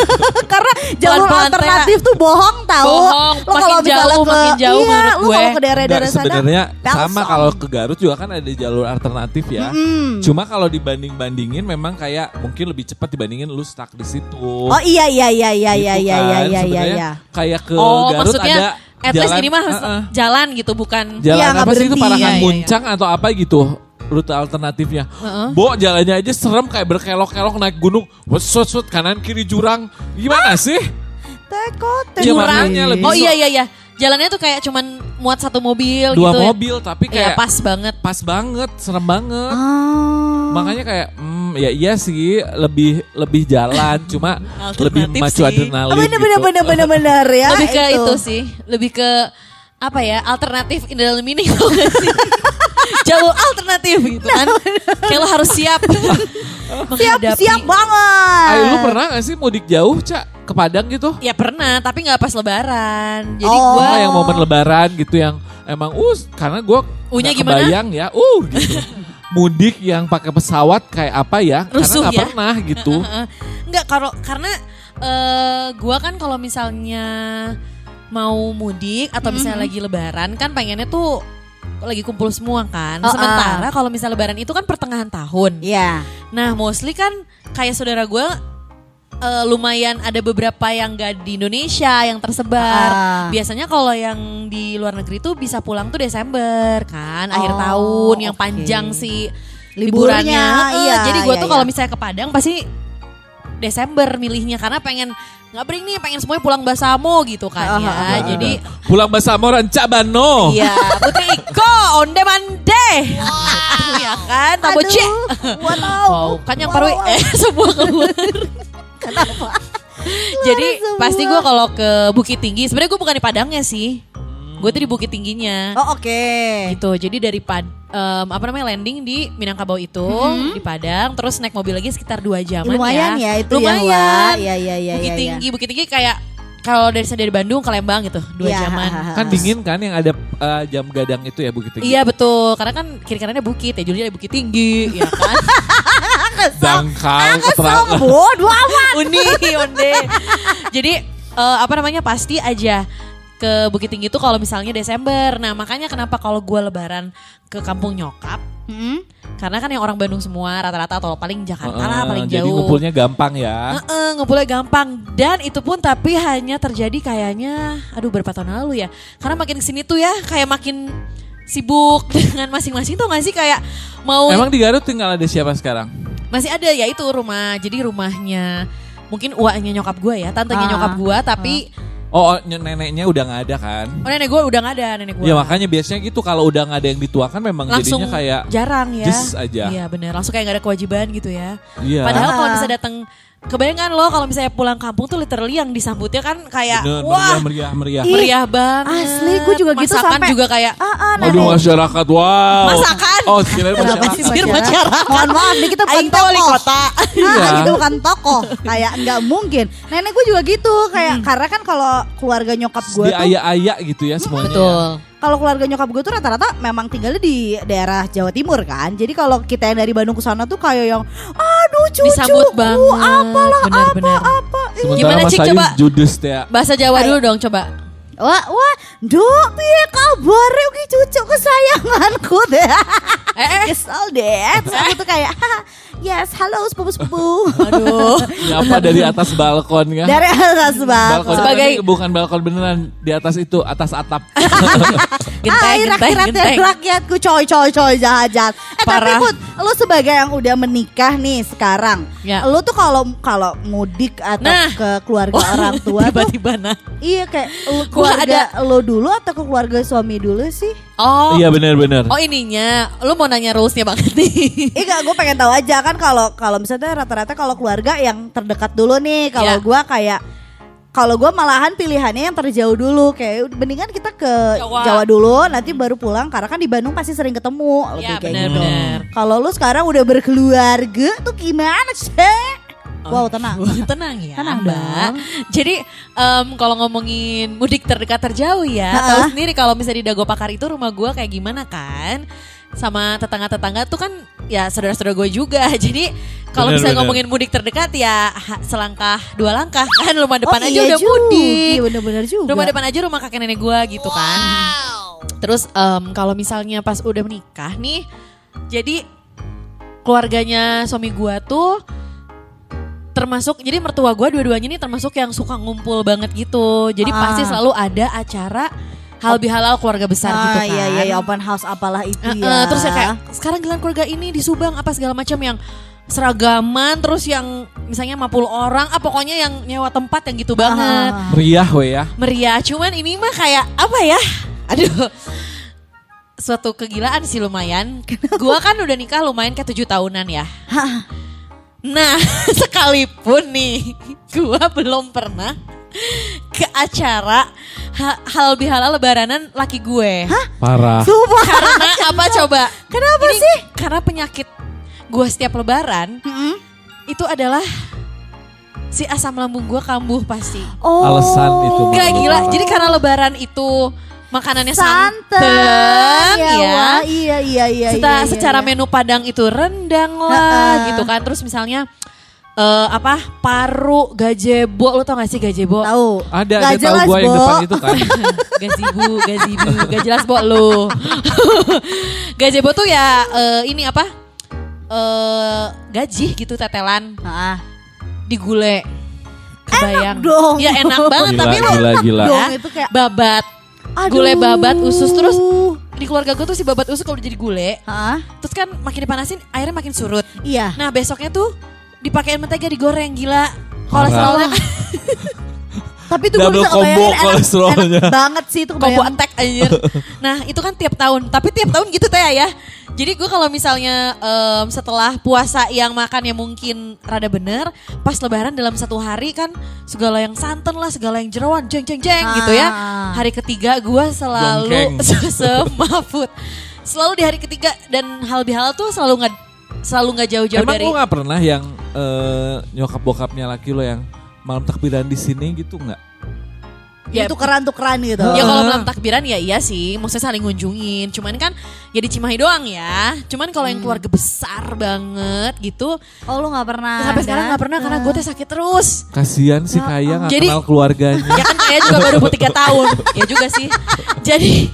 [SPEAKER 3] Karena jalur alternatif tuh bohong tahu.
[SPEAKER 4] Bohong,
[SPEAKER 3] Lo
[SPEAKER 4] makin
[SPEAKER 3] kalau misalnya
[SPEAKER 4] jauh,
[SPEAKER 3] ke,
[SPEAKER 4] makin jauh
[SPEAKER 3] iya,
[SPEAKER 4] menurut
[SPEAKER 3] lo
[SPEAKER 4] gue.
[SPEAKER 3] kalau ke daerah-daerah sana.
[SPEAKER 2] sebenarnya sama kalau ke Garut juga kan ada jalur alternatif ya.
[SPEAKER 3] Mm.
[SPEAKER 2] Cuma kalau dibanding-bandingin memang kayak mungkin lebih cepat dibandingin lu stuck di situ.
[SPEAKER 3] Oh iya iya iya iya
[SPEAKER 2] Gitu
[SPEAKER 3] iya iya
[SPEAKER 2] kan.
[SPEAKER 3] iya iya iya.
[SPEAKER 2] Kayak ke
[SPEAKER 4] oh,
[SPEAKER 2] Garut
[SPEAKER 4] maksudnya
[SPEAKER 2] ada
[SPEAKER 4] at least
[SPEAKER 2] jalan-
[SPEAKER 4] ini mah
[SPEAKER 2] Heeh.
[SPEAKER 4] jalan gitu bukan
[SPEAKER 2] jalan
[SPEAKER 3] nggak
[SPEAKER 2] apa sih itu
[SPEAKER 3] berhenti.
[SPEAKER 2] Parakan
[SPEAKER 4] Iya, iya, iya.
[SPEAKER 2] Muncang atau apa gitu rute alternatifnya.
[SPEAKER 4] Heeh.
[SPEAKER 2] Bo jalannya aja serem kayak berkelok-kelok naik gunung. Wesut sut kanan kiri jurang. Gimana sih?
[SPEAKER 3] Teko teko.
[SPEAKER 2] makanya lebih
[SPEAKER 4] Oh iya iya iya. Jalannya tuh kayak cuman muat satu mobil
[SPEAKER 2] Dua
[SPEAKER 4] gitu. ya.
[SPEAKER 2] mobil tapi
[SPEAKER 4] Iya,
[SPEAKER 2] kayak
[SPEAKER 4] pas banget.
[SPEAKER 2] pas banget, serem banget.
[SPEAKER 3] Ah.
[SPEAKER 2] Makanya kayak hmm, ya iya sih lebih lebih jalan cuma lebih macu
[SPEAKER 4] sih.
[SPEAKER 2] adrenalin
[SPEAKER 3] Oh, bener
[SPEAKER 2] gitu.
[SPEAKER 3] bener bener bener bener ya.
[SPEAKER 4] lebih ke itu. sih, lebih ke apa ya? Alternatif in dalam meaning sih? Jalur alternatif gitu kan. Kayak lo harus siap.
[SPEAKER 3] Siap
[SPEAKER 4] menghadapi.
[SPEAKER 3] siap banget.
[SPEAKER 2] Ay, lu pernah gak sih mudik jauh, Cak? Ke Padang gitu?
[SPEAKER 4] Ya pernah, tapi nggak pas lebaran. Jadi
[SPEAKER 3] Oh.
[SPEAKER 4] gua
[SPEAKER 2] yang momen lebaran gitu yang emang uh karena gue nggak
[SPEAKER 4] gimana?
[SPEAKER 2] kebayang ya, uh gitu. mudik yang pakai pesawat kayak apa ya?
[SPEAKER 4] Rusuh
[SPEAKER 2] karena nggak
[SPEAKER 4] ya?
[SPEAKER 2] pernah gitu.
[SPEAKER 4] Enggak kalau karena eh gua kan kalau misalnya mau mudik atau misalnya lagi lebaran kan pengennya tuh lagi kumpul semua kan.
[SPEAKER 3] Oh,
[SPEAKER 4] Sementara kalau misalnya lebaran itu kan pertengahan tahun.
[SPEAKER 3] Iya.
[SPEAKER 4] Nah, mostly kan kayak saudara gue eh, lumayan ada beberapa yang gak di Indonesia yang tersebar.
[SPEAKER 3] Ah.
[SPEAKER 4] Biasanya kalau yang di luar negeri tuh bisa pulang tuh Desember kan, akhir
[SPEAKER 3] Oh,
[SPEAKER 4] tahun yang
[SPEAKER 3] oke.
[SPEAKER 4] panjang si
[SPEAKER 3] Liburnya,
[SPEAKER 4] liburannya. Heeh,
[SPEAKER 3] iya,
[SPEAKER 4] Jadi gue
[SPEAKER 3] iya,
[SPEAKER 4] tuh kalau
[SPEAKER 3] iya.
[SPEAKER 4] misalnya ke Padang pasti Desember milihnya karena pengen nggak bring nih pengen semuanya pulang Basamo gitu kan ya. Jadi
[SPEAKER 2] Pulang bahasa Moran Cak Bano.
[SPEAKER 4] Iya, Putri Iko, onde mande. Iya kan, Tabo
[SPEAKER 3] Aduh,
[SPEAKER 4] Cek. Wow, kan yang
[SPEAKER 3] Wow,
[SPEAKER 4] paru
[SPEAKER 3] wow.
[SPEAKER 4] eh semua keluar.
[SPEAKER 3] Kenapa?
[SPEAKER 4] Jadi
[SPEAKER 3] semua.
[SPEAKER 4] pasti gue kalau ke Bukit Tinggi, sebenarnya gue bukan di Padangnya sih. Gue tuh di Bukit Tingginya.
[SPEAKER 3] Oh oke.
[SPEAKER 4] Gitu. Jadi dari Pad em, apa namanya landing di Minangkabau itu di Padang, terus naik mobil lagi sekitar dua jaman
[SPEAKER 3] Lumayan ya itu ya,
[SPEAKER 4] Lumayan.
[SPEAKER 3] Wak. Iya, iya, iya,
[SPEAKER 4] Bukit
[SPEAKER 3] iya.
[SPEAKER 4] Tinggi, Bukit Tinggi kayak kalau dari dari Bandung ke Lembang gitu, dua
[SPEAKER 3] Iya,
[SPEAKER 4] jaman.
[SPEAKER 3] ha, ha, ha.
[SPEAKER 2] Kan dingin kan yang ada eh, jam gadang itu ya Bukit Tinggi.
[SPEAKER 4] Iya betul, karena kan kiri kanannya bukit ya, judulnya bukit tinggi, ya kan.
[SPEAKER 2] Dangkal
[SPEAKER 3] Kesel
[SPEAKER 2] keterangan.
[SPEAKER 3] bodoh amat.
[SPEAKER 4] Uni, onde. Jadi eh, apa namanya pasti aja ke Bukit Tinggi itu kalau misalnya Desember. Nah makanya kenapa kalau gue Lebaran ke kampung nyokap,
[SPEAKER 3] Hmm?
[SPEAKER 4] karena kan yang orang Bandung semua rata-rata atau paling Jakarta lah
[SPEAKER 2] Heeh,
[SPEAKER 4] paling
[SPEAKER 2] Jadi
[SPEAKER 4] jauh.
[SPEAKER 2] ngumpulnya gampang ya.
[SPEAKER 4] Heeh, ngumpulnya gampang dan itu pun tapi hanya terjadi kayaknya aduh berapa tahun lalu ya karena makin ke sini tuh ya kayak makin sibuk dengan masing-masing tuh gak sih kayak mau
[SPEAKER 2] Emang di Garut tinggal ada siapa sekarang?
[SPEAKER 4] masih ada ya itu rumah jadi rumahnya mungkin uaknya nyokap gue ya tantenya
[SPEAKER 3] Ah.
[SPEAKER 4] nyokap gue tapi
[SPEAKER 2] Oh, oh, ny- neneknya udah nggak ada kan?
[SPEAKER 4] oh nenek gue udah gak ada nenek gue
[SPEAKER 2] Ya makanya biasanya gitu kalau udah nggak ada yang dituakan memang
[SPEAKER 4] langsung
[SPEAKER 2] jadinya kayak
[SPEAKER 4] jarang ya
[SPEAKER 2] just aja.
[SPEAKER 4] iya bener langsung kayak gak ada kewajiban gitu ya
[SPEAKER 2] Iya.
[SPEAKER 4] padahal kalau bisa datang kebayangkan lo kalau misalnya pulang kampung tuh literally yang disambutnya kan kayak
[SPEAKER 2] Bener,
[SPEAKER 4] wah
[SPEAKER 2] meriah, meriah, meriah.
[SPEAKER 3] Ih,
[SPEAKER 4] meriah banget
[SPEAKER 3] asli, gue juga gitu
[SPEAKER 4] Masakan
[SPEAKER 3] sampai-
[SPEAKER 4] juga kayak
[SPEAKER 3] Ah, ah,
[SPEAKER 2] Aduh masyarakat, wow.
[SPEAKER 4] Masakan.
[SPEAKER 2] Oh,
[SPEAKER 3] Kenapa
[SPEAKER 2] masyarakat.
[SPEAKER 3] masyarakat?
[SPEAKER 4] masyarakat.
[SPEAKER 3] Mohon maaf, nih kita bukan
[SPEAKER 4] teh wali kota.
[SPEAKER 3] Nah,
[SPEAKER 2] Iya.
[SPEAKER 3] kita bukan tokoh. Kayak nggak mungkin. Nenek gue juga gitu. Kayak karena kan kalau keluarga nyokap gue tuh,
[SPEAKER 2] ayak-ayak gitu ya semuanya.
[SPEAKER 4] betul
[SPEAKER 3] kalau keluarga nyokap gue tuh rata-rata memang tinggalnya di daerah Jawa Timur kan. Jadi kalau kita yang dari Bandung ke sana tuh kayak yang, aduh cucu,
[SPEAKER 4] disambut banget
[SPEAKER 3] apalah
[SPEAKER 4] benar-benar
[SPEAKER 3] apa.
[SPEAKER 2] Sementara
[SPEAKER 4] Gimana,
[SPEAKER 2] Mas
[SPEAKER 4] Cik, coba?
[SPEAKER 2] judes ya.
[SPEAKER 4] bahasa Jawa dulu dong coba
[SPEAKER 3] Wah, wah, duk, piye kabar ki cucu kesayanganku deh.
[SPEAKER 4] Eh, eh.
[SPEAKER 3] Kesel deh. Terus aku tuh kayak, yes, halo sepupu-sepupu.
[SPEAKER 4] Aduh.
[SPEAKER 2] Nyapa dari atas balkon kan?
[SPEAKER 3] Dari atas
[SPEAKER 2] balkon
[SPEAKER 3] balkon.
[SPEAKER 4] Sebagai-
[SPEAKER 2] bukan balkon beneran di atas itu atas atap.
[SPEAKER 4] Genteng,
[SPEAKER 3] Hai
[SPEAKER 4] genteng,
[SPEAKER 3] rakyat
[SPEAKER 4] genteng.
[SPEAKER 3] rakyatku coy coy coy jahat jahat. Eh
[SPEAKER 4] Parah.
[SPEAKER 3] tapi Put, lu sebagai yang udah menikah nih sekarang,
[SPEAKER 4] Ya.
[SPEAKER 3] lu tuh kalau kalau mudik atau
[SPEAKER 4] Nah.
[SPEAKER 3] ke keluarga orang tua tuh,
[SPEAKER 4] Tiba-tiba nah.
[SPEAKER 3] Iya kayak lu keluarga lo dulu atau ke keluarga suami dulu sih?
[SPEAKER 4] Oh.
[SPEAKER 2] Iya benar-benar.
[SPEAKER 4] Oh ininya, lu mau nanya rulesnya banget nih.
[SPEAKER 3] Iya gue pengen tahu aja kan kalau kalau misalnya rata-rata kalau keluarga yang terdekat dulu nih, kalau
[SPEAKER 4] Ya.
[SPEAKER 3] gua kayak kalau gua malahan pilihannya yang terjauh dulu kayak mendingan kita ke
[SPEAKER 4] Jawa.
[SPEAKER 3] Jawa, dulu nanti baru pulang karena kan di Bandung pasti sering ketemu lebih
[SPEAKER 4] Ya
[SPEAKER 3] kayak gitu.
[SPEAKER 4] benar-benar.
[SPEAKER 3] Kalau lu sekarang udah berkeluarga tuh gimana sih? Wow tenang.
[SPEAKER 4] Tenang ya,
[SPEAKER 3] Tenang
[SPEAKER 4] Mbak.
[SPEAKER 3] dong.
[SPEAKER 4] Jadi em, kalau ngomongin mudik terdekat terjauh ya,
[SPEAKER 3] Ha-ha.
[SPEAKER 4] tahu sendiri kalau misalnya di Dago Pakar itu rumah gue kayak gimana kan? Sama tetangga-tetangga tuh kan ya saudara-saudara gue juga. Jadi kalau
[SPEAKER 2] bener.
[SPEAKER 4] ngomongin mudik terdekat ya ha- selangkah dua langkah kan rumah depan
[SPEAKER 3] oh,
[SPEAKER 4] aja
[SPEAKER 3] iya
[SPEAKER 4] udah
[SPEAKER 3] juga.
[SPEAKER 4] mudik.
[SPEAKER 3] Iya bener-bener juga.
[SPEAKER 4] Rumah depan aja rumah kakek nenek gue gitu kan. Terus em, kalau misalnya pas udah menikah nih, jadi keluarganya suami gue tuh termasuk jadi mertua gue dua-duanya nih termasuk yang suka ngumpul banget gitu. Jadi
[SPEAKER 3] Ah.
[SPEAKER 4] pasti selalu ada acara hal bihalal keluarga besar
[SPEAKER 3] ah,
[SPEAKER 4] gitu kan.
[SPEAKER 3] Iya iya iya, open house apalah itu
[SPEAKER 4] Eh,
[SPEAKER 3] ya.
[SPEAKER 4] terus ya kayak sekarang gelar keluarga ini di Subang apa segala macam yang seragaman terus yang misalnya 50 orang ah pokoknya yang nyewa tempat yang gitu banget
[SPEAKER 3] Ah.
[SPEAKER 2] Meriah we ya.
[SPEAKER 4] meriah. Cuman ini mah kayak apa ya? Aduh. Suatu kegilaan sih lumayan. Gua kan udah nikah lumayan kayak tujuh tahunan ya. Nah, sekalipun nih, gua belum pernah ke acara ha- hal bihalal lebaranan laki gue.
[SPEAKER 2] Parah.
[SPEAKER 3] Sumpah.
[SPEAKER 4] Karena apa coba?
[SPEAKER 3] Kenapa
[SPEAKER 4] Ini
[SPEAKER 3] sih?
[SPEAKER 4] Karena penyakit gue setiap lebaran
[SPEAKER 3] Mm-mm.
[SPEAKER 4] itu adalah si asam lambung gue kambuh pasti.
[SPEAKER 3] Oh.
[SPEAKER 2] Alasan itu.
[SPEAKER 4] Gak gila. Jadi karena lebaran itu makanannya
[SPEAKER 3] santan,
[SPEAKER 4] santan,
[SPEAKER 3] ya.
[SPEAKER 4] ya.
[SPEAKER 3] wah, iya iya iya.
[SPEAKER 4] Seta-
[SPEAKER 3] iya, iya,
[SPEAKER 4] secara
[SPEAKER 3] iya.
[SPEAKER 4] menu Padang itu rendang lah gitu kan. Terus misalnya eh, apa paru gazebo lo tau gak sih gazebo?
[SPEAKER 3] tahu.
[SPEAKER 2] Ada
[SPEAKER 3] Gak
[SPEAKER 2] ada tahu gua yang depan itu kan.
[SPEAKER 4] gazibu, gazibu, gak jelas bo lo. gazebo tuh ya eh, ini apa? eh gaji gitu tetelan
[SPEAKER 3] Ah.
[SPEAKER 4] di gule. Kebayang.
[SPEAKER 3] dong.
[SPEAKER 4] Ya enak banget
[SPEAKER 2] Gila,
[SPEAKER 4] tapi lo
[SPEAKER 2] gila, gila.
[SPEAKER 3] Dong itu kayak
[SPEAKER 4] babat.
[SPEAKER 3] Aduh.
[SPEAKER 4] Gule babat usus terus di keluarga gue tuh si babat usus kalau udah jadi gule,
[SPEAKER 3] Hah?
[SPEAKER 4] terus kan makin dipanasin airnya makin surut.
[SPEAKER 3] Iya.
[SPEAKER 4] Nah besoknya tuh dipakein mentega digoreng gila. Kolesterolnya
[SPEAKER 3] Tapi itu gue bisa
[SPEAKER 2] combo
[SPEAKER 3] enak,
[SPEAKER 2] kolesterolnya.
[SPEAKER 3] enak banget sih itu
[SPEAKER 4] combo attack anjir. Nah itu kan tiap tahun, tapi tiap tahun gitu teh ya. Jadi gue kalau misalnya em, setelah puasa yang makannya mungkin rada bener, pas lebaran dalam satu hari kan segala yang santan lah, segala yang jeroan, jeng jeng jeng gitu ya.
[SPEAKER 3] Ah.
[SPEAKER 4] Hari ketiga gue selalu semafut. Selalu di hari ketiga dan hal bihalal tuh selalu nggak selalu nggak jauh-jauh
[SPEAKER 2] Emang
[SPEAKER 4] dari
[SPEAKER 2] lu gak pernah yang eh, nyokap bokapnya laki lo yang malam takbiran di sini gitu nggak?
[SPEAKER 4] Ya,
[SPEAKER 3] Itu tukeran-tukeran gitu.
[SPEAKER 4] Ya kalau malam takbiran ya iya sih, maksudnya saling ngunjungin. Cuman kan ya di Cimahi doang ya. Cuman kalau yang keluarga besar banget gitu,
[SPEAKER 3] Oh lu gak pernah.
[SPEAKER 4] sampai sekarang nggak pernah karena gue teh sakit terus.
[SPEAKER 2] Kasian si Kaya nggak
[SPEAKER 4] Jadi-
[SPEAKER 2] kenal keluarganya.
[SPEAKER 4] Ya kan kayak juga baru tiga tahun, ya juga sih. Jadi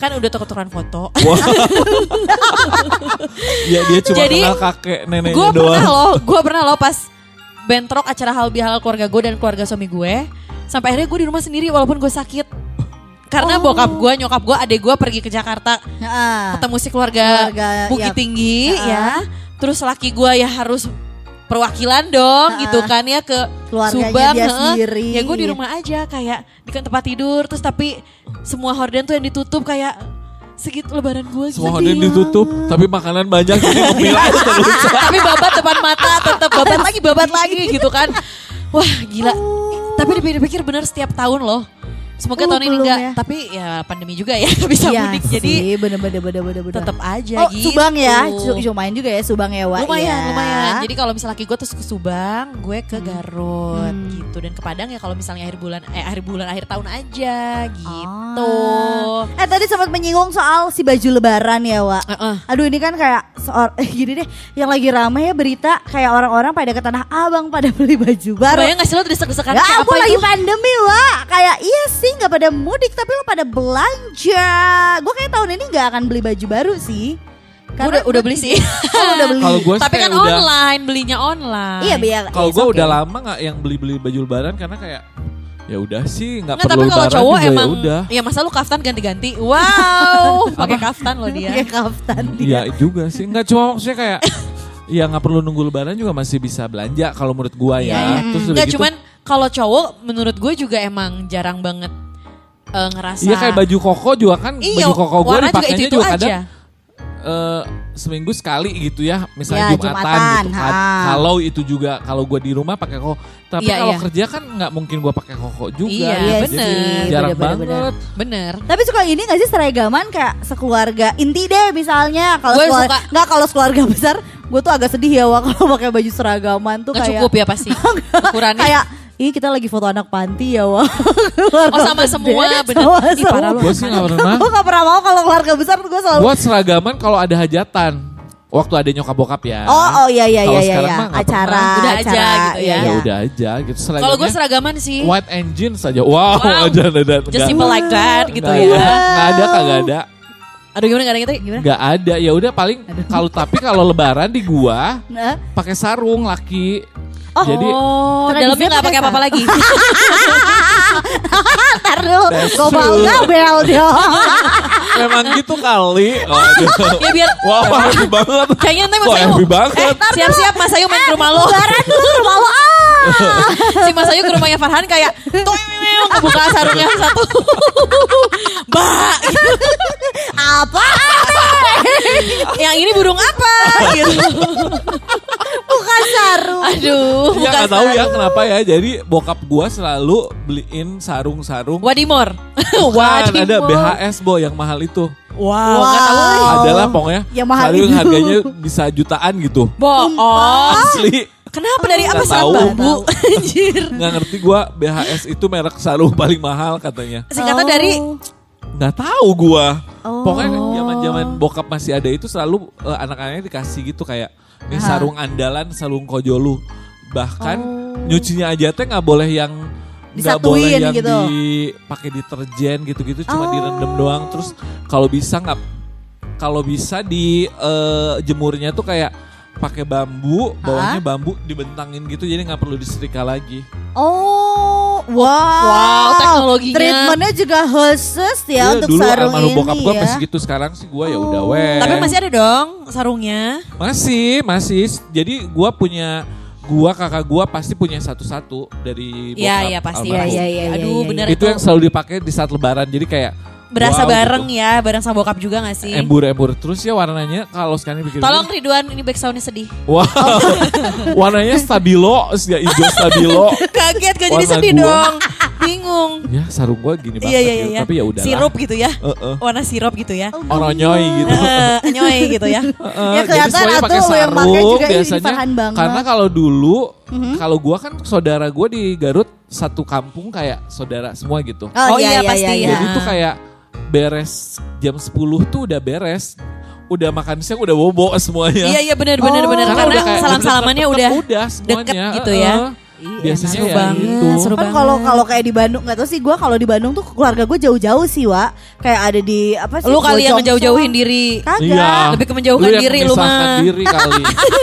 [SPEAKER 4] kan udah tuker-tukeran foto.
[SPEAKER 2] ya dia cuma
[SPEAKER 4] Jadi,
[SPEAKER 2] kenal kakek neneknya
[SPEAKER 4] gue
[SPEAKER 2] doang.
[SPEAKER 4] pernah loh, gue pernah loh pas bentrok acara hal bihalal keluarga gue dan keluarga suami gue. Sampai akhirnya gue di rumah sendiri walaupun gue sakit. Karena
[SPEAKER 3] Oh.
[SPEAKER 4] bokap gue, nyokap gue, adek gue pergi ke Jakarta
[SPEAKER 3] Heeh.
[SPEAKER 4] ketemu si keluarga,
[SPEAKER 3] Keluarga,
[SPEAKER 4] Bukit
[SPEAKER 3] iya.
[SPEAKER 4] Tinggi
[SPEAKER 3] Ha-ha.
[SPEAKER 4] ya. Terus laki gue ya harus perwakilan dong gitu kan ya ke
[SPEAKER 3] Keluarganya
[SPEAKER 4] Subang.
[SPEAKER 3] dia sendiri.
[SPEAKER 4] Ya gue di rumah aja kayak di tempat tidur terus tapi semua horden tuh yang ditutup kayak segitu lebaran gue gitu.
[SPEAKER 2] Semua horden ditutup, tapi makanan banyak jadi
[SPEAKER 4] tapi babat depan mata tetap babat lagi babat lagi gitu kan. Wah gila. Tapi dipikir-pikir bener setiap tahun loh. Semoga
[SPEAKER 3] Oh,
[SPEAKER 4] tahun ini enggak,
[SPEAKER 3] ya.
[SPEAKER 4] tapi ya pandemi juga ya bisa
[SPEAKER 3] Iya
[SPEAKER 4] mudik jadi
[SPEAKER 3] sih, bener-bener bener-bener bener.
[SPEAKER 4] tetap aja
[SPEAKER 3] Oh
[SPEAKER 4] gitu.
[SPEAKER 3] Subang ya, lumayan juga ya Subang ya Wak
[SPEAKER 4] lumayan
[SPEAKER 3] ya.
[SPEAKER 4] lumayan jadi kalau misalnya laki gue terus ke Subang gue ke Garut
[SPEAKER 3] Hmm.
[SPEAKER 4] gitu dan ke Padang ya kalau misalnya akhir bulan eh akhir bulan akhir tahun aja gitu
[SPEAKER 3] Ah. Eh tadi sempat menyinggung soal si baju lebaran ya Wak.
[SPEAKER 4] Heeh.
[SPEAKER 3] Aduh ini kan kayak seor eh, gini deh, yang lagi ramai ya berita kayak orang-orang pada ke Tanah Abang pada beli baju baru.
[SPEAKER 4] Bayang gak sih lo desek-desekan
[SPEAKER 3] Ya ampun
[SPEAKER 4] apa
[SPEAKER 3] lagi
[SPEAKER 4] itu?
[SPEAKER 3] pandemi wah Kayak iya sih nggak pada mudik tapi lo pada belanja Gue kayak tahun ini nggak akan beli baju baru sih
[SPEAKER 4] Gua udah, udah beli sih.
[SPEAKER 3] Oh udah beli
[SPEAKER 2] Kalau gue
[SPEAKER 4] Tapi kan online, belinya online.
[SPEAKER 3] Iya biar
[SPEAKER 2] Kalau
[SPEAKER 3] iya,
[SPEAKER 2] gue
[SPEAKER 3] oke.
[SPEAKER 2] udah lama nggak yang beli-beli baju lebaran karena kayak ya udah sih nggak
[SPEAKER 4] Nggak,
[SPEAKER 2] perlu
[SPEAKER 4] tapi kalau cowok
[SPEAKER 2] juga
[SPEAKER 4] emang
[SPEAKER 2] ya udah.
[SPEAKER 4] ya masa lu kaftan ganti-ganti. Wow, pakai kaftan lo dia.
[SPEAKER 3] Pakai kaftan dia
[SPEAKER 2] Iya juga sih nggak cuma maksudnya kayak ya nggak perlu nunggu lebaran juga masih bisa belanja kalau menurut gua ya.
[SPEAKER 4] Iya, iya.
[SPEAKER 2] Terus udah
[SPEAKER 4] Nggak
[SPEAKER 2] gitu,
[SPEAKER 4] cuman kalau cowok menurut gue juga emang jarang banget eh, ngerasa.
[SPEAKER 2] Iya kayak baju koko juga kan
[SPEAKER 4] Iya,
[SPEAKER 2] baju koko gue
[SPEAKER 4] warna juga
[SPEAKER 2] dipakainya
[SPEAKER 4] itu-itu
[SPEAKER 2] juga kadang eh, seminggu sekali gitu ya misalnya
[SPEAKER 3] Ya,
[SPEAKER 2] jumatan,
[SPEAKER 3] Jumatan,
[SPEAKER 2] gitu kan.
[SPEAKER 3] ha.
[SPEAKER 2] Kalau itu juga kalau gue di rumah pakai koko. Tapi
[SPEAKER 4] Iya,
[SPEAKER 2] kalau
[SPEAKER 4] iya.
[SPEAKER 2] kerja kan nggak mungkin gue pakai koko juga.
[SPEAKER 4] Iya,
[SPEAKER 3] Iya
[SPEAKER 4] bener.
[SPEAKER 2] Jarang
[SPEAKER 3] bener-bener.
[SPEAKER 2] banget.
[SPEAKER 4] Bener.
[SPEAKER 3] Tapi suka ini gak sih seragaman kayak sekeluarga inti deh misalnya kalau nggak kalau sekeluarga besar gue tuh agak sedih ya Wak kalau pakai baju seragaman tuh
[SPEAKER 4] Nggak
[SPEAKER 3] kayak
[SPEAKER 4] cukup ya pasti ukurannya.
[SPEAKER 3] kayak ih kita lagi foto anak panti ya Wak
[SPEAKER 4] Oh sama semua bener.
[SPEAKER 3] Sama
[SPEAKER 4] Ih.
[SPEAKER 2] Gue sih nggak pernah.
[SPEAKER 3] gue gak pernah mau kalau keluarga besar gue selalu
[SPEAKER 2] Buat seragaman kalau ada hajatan. Waktu ada nyokap bokap ya.
[SPEAKER 3] Oh oh iya iya iya iya
[SPEAKER 2] sekarang mah nggak
[SPEAKER 3] acara
[SPEAKER 2] pernah.
[SPEAKER 4] Udah aja
[SPEAKER 3] acara,
[SPEAKER 4] gitu ya.
[SPEAKER 2] Ya udah aja gitu.
[SPEAKER 4] Kalau gue seragaman sih.
[SPEAKER 2] white engine saja. Wow,
[SPEAKER 4] Wow.
[SPEAKER 2] aja ada.
[SPEAKER 4] Just simple like that gitu ya.
[SPEAKER 2] Ada, nggak ada kagak ada.
[SPEAKER 4] Aduh gimana gak ada gitu gimana?
[SPEAKER 2] Nggak ada. Ya udah paling kalau tapi kalau lebaran di gua
[SPEAKER 3] Nah,
[SPEAKER 2] pakai sarung laki.
[SPEAKER 3] Oh.
[SPEAKER 2] Jadi
[SPEAKER 4] oh,
[SPEAKER 3] Tradisinya
[SPEAKER 4] dalamnya gak
[SPEAKER 3] pakai
[SPEAKER 4] apa-apa lagi.
[SPEAKER 3] Ntar dulu, gue mau ngabel dong.
[SPEAKER 2] memang gitu kali. Waduh.
[SPEAKER 4] ya biar
[SPEAKER 2] Wah, happy banget.
[SPEAKER 4] kayaknya nanti Mas
[SPEAKER 2] Wah,
[SPEAKER 4] Ayu.
[SPEAKER 2] happy banget.
[SPEAKER 4] Eh, siap-siap Mas Ayu main ke rumah lo.
[SPEAKER 3] Lebaran dulu ke rumah lo ah.
[SPEAKER 4] si Mas Ayu ke rumahnya Farhan kayak tuh kebuka sarungnya satu. Mbak,
[SPEAKER 3] Apa?
[SPEAKER 4] yang ini burung apa? Gitu.
[SPEAKER 3] Bukan sarung.
[SPEAKER 4] Aduh,
[SPEAKER 2] Ya
[SPEAKER 4] bukan
[SPEAKER 2] nggak tahu ya kenapa ya. Jadi bokap gua selalu beliin sarung-sarung.
[SPEAKER 4] Wadimor.
[SPEAKER 2] Bukan, ada BHS bo yang mahal itu.
[SPEAKER 4] Wow, nggak tahu.
[SPEAKER 3] Wow.
[SPEAKER 2] Adalah pokoknya
[SPEAKER 3] Yang mahal
[SPEAKER 2] sarung
[SPEAKER 3] itu.
[SPEAKER 2] harganya bisa jutaan gitu.
[SPEAKER 4] Bohong.
[SPEAKER 2] Asli.
[SPEAKER 4] Kenapa dari apa sarung
[SPEAKER 2] tahu.
[SPEAKER 4] bambu? Anjir.
[SPEAKER 2] Nggak ngerti gua BHS itu merek sarung paling mahal katanya.
[SPEAKER 4] Singkatan dari
[SPEAKER 2] Nggak tahu gua.
[SPEAKER 3] Oh.
[SPEAKER 2] Pokoknya zaman-zaman bokap masih ada itu selalu eh, anak-anaknya dikasih gitu kayak nih sarung andalan, sarung kojolu. Bahkan nyucinya aja teh nggak boleh yang nggak boleh yang
[SPEAKER 3] gitu.
[SPEAKER 2] dipakai deterjen gitu-gitu cuma
[SPEAKER 3] Oh.
[SPEAKER 2] direndam doang terus kalau bisa nggak kalau bisa di eh, jemurnya tuh kayak pakai bambu bawahnya bambu dibentangin gitu jadi nggak perlu disetrika lagi
[SPEAKER 3] Oh, wow.
[SPEAKER 4] Wow, teknologinya.
[SPEAKER 3] Treatmentnya juga khusus ya
[SPEAKER 2] Iya,
[SPEAKER 3] untuk
[SPEAKER 2] dulu
[SPEAKER 3] sarung ini
[SPEAKER 2] bokap gue
[SPEAKER 3] ya.
[SPEAKER 2] masih gitu sekarang sih gue ya udah
[SPEAKER 3] Oh.
[SPEAKER 2] weh
[SPEAKER 4] Tapi masih ada dong sarungnya.
[SPEAKER 2] Masih, masih. Jadi gua punya gua kakak gua pasti punya satu-satu dari bokap.
[SPEAKER 4] Iya, iya pasti.
[SPEAKER 2] almarhum.
[SPEAKER 3] Iya, iya, iya,
[SPEAKER 4] Aduh,
[SPEAKER 3] iya, iya.
[SPEAKER 4] bener
[SPEAKER 2] Itu yang selalu dipakai di saat lebaran. Jadi kayak
[SPEAKER 4] berasa
[SPEAKER 2] wow,
[SPEAKER 4] bareng
[SPEAKER 2] gitu.
[SPEAKER 4] ya, bareng sama bokap juga gak sih?
[SPEAKER 2] Embur-embur terus ya warnanya kalau sekarang bikin
[SPEAKER 4] Tolong Ridwan ini backsoundnya sedih.
[SPEAKER 2] Wow. warnanya stabilo, ya hijau stabilo.
[SPEAKER 4] Kaget gak jadi sedih
[SPEAKER 2] gua.
[SPEAKER 4] dong. Bingung.
[SPEAKER 2] ya sarung gua gini banget
[SPEAKER 4] Iya iya iya.
[SPEAKER 2] Tapi ya udah.
[SPEAKER 4] Sirup gitu ya.
[SPEAKER 2] Heeh.
[SPEAKER 4] Warna sirup gitu ya.
[SPEAKER 2] Oronyoy gitu.
[SPEAKER 4] Eh, nyoy gitu ya.
[SPEAKER 2] Heeh,
[SPEAKER 3] Ya,
[SPEAKER 2] jadi
[SPEAKER 3] kelihatan
[SPEAKER 2] pakai
[SPEAKER 3] yang pakai juga
[SPEAKER 2] biasanya.
[SPEAKER 3] Banget.
[SPEAKER 2] Karena kalau dulu,
[SPEAKER 4] Mhm.
[SPEAKER 2] kalau gua kan saudara gua di Garut satu kampung kayak saudara semua gitu.
[SPEAKER 3] Oh,
[SPEAKER 4] Oh
[SPEAKER 3] iya,
[SPEAKER 4] iya,
[SPEAKER 3] iya,
[SPEAKER 4] pasti
[SPEAKER 3] iya,
[SPEAKER 4] ya.
[SPEAKER 3] iya.
[SPEAKER 2] Jadi tuh kayak beres jam 10 tuh udah beres. Udah makan siang udah bobo semuanya.
[SPEAKER 4] Iya iya benar benar
[SPEAKER 3] Oh.
[SPEAKER 4] benar
[SPEAKER 2] Karena
[SPEAKER 4] karena
[SPEAKER 2] udah kayak
[SPEAKER 4] salam salamannya
[SPEAKER 2] deket-deket
[SPEAKER 4] udah
[SPEAKER 2] udah semuanya.
[SPEAKER 4] deket gitu ya.
[SPEAKER 2] Heeh. Biasanya
[SPEAKER 4] seru
[SPEAKER 2] ya
[SPEAKER 4] banget,
[SPEAKER 2] gitu.
[SPEAKER 4] seru
[SPEAKER 3] kan
[SPEAKER 4] banget.
[SPEAKER 3] kalau kalau kayak di Bandung nggak tahu sih gue kalau di Bandung tuh keluarga gue jauh-jauh sih wa kayak ada di apa sih
[SPEAKER 4] Lu kali yang
[SPEAKER 3] Bojongso.
[SPEAKER 4] ngejauh-jauhin diri.
[SPEAKER 3] kagak
[SPEAKER 2] Iya.
[SPEAKER 4] Lebih ke menjauhkan
[SPEAKER 2] Lu yang
[SPEAKER 4] diri lu mah.
[SPEAKER 2] diri kali.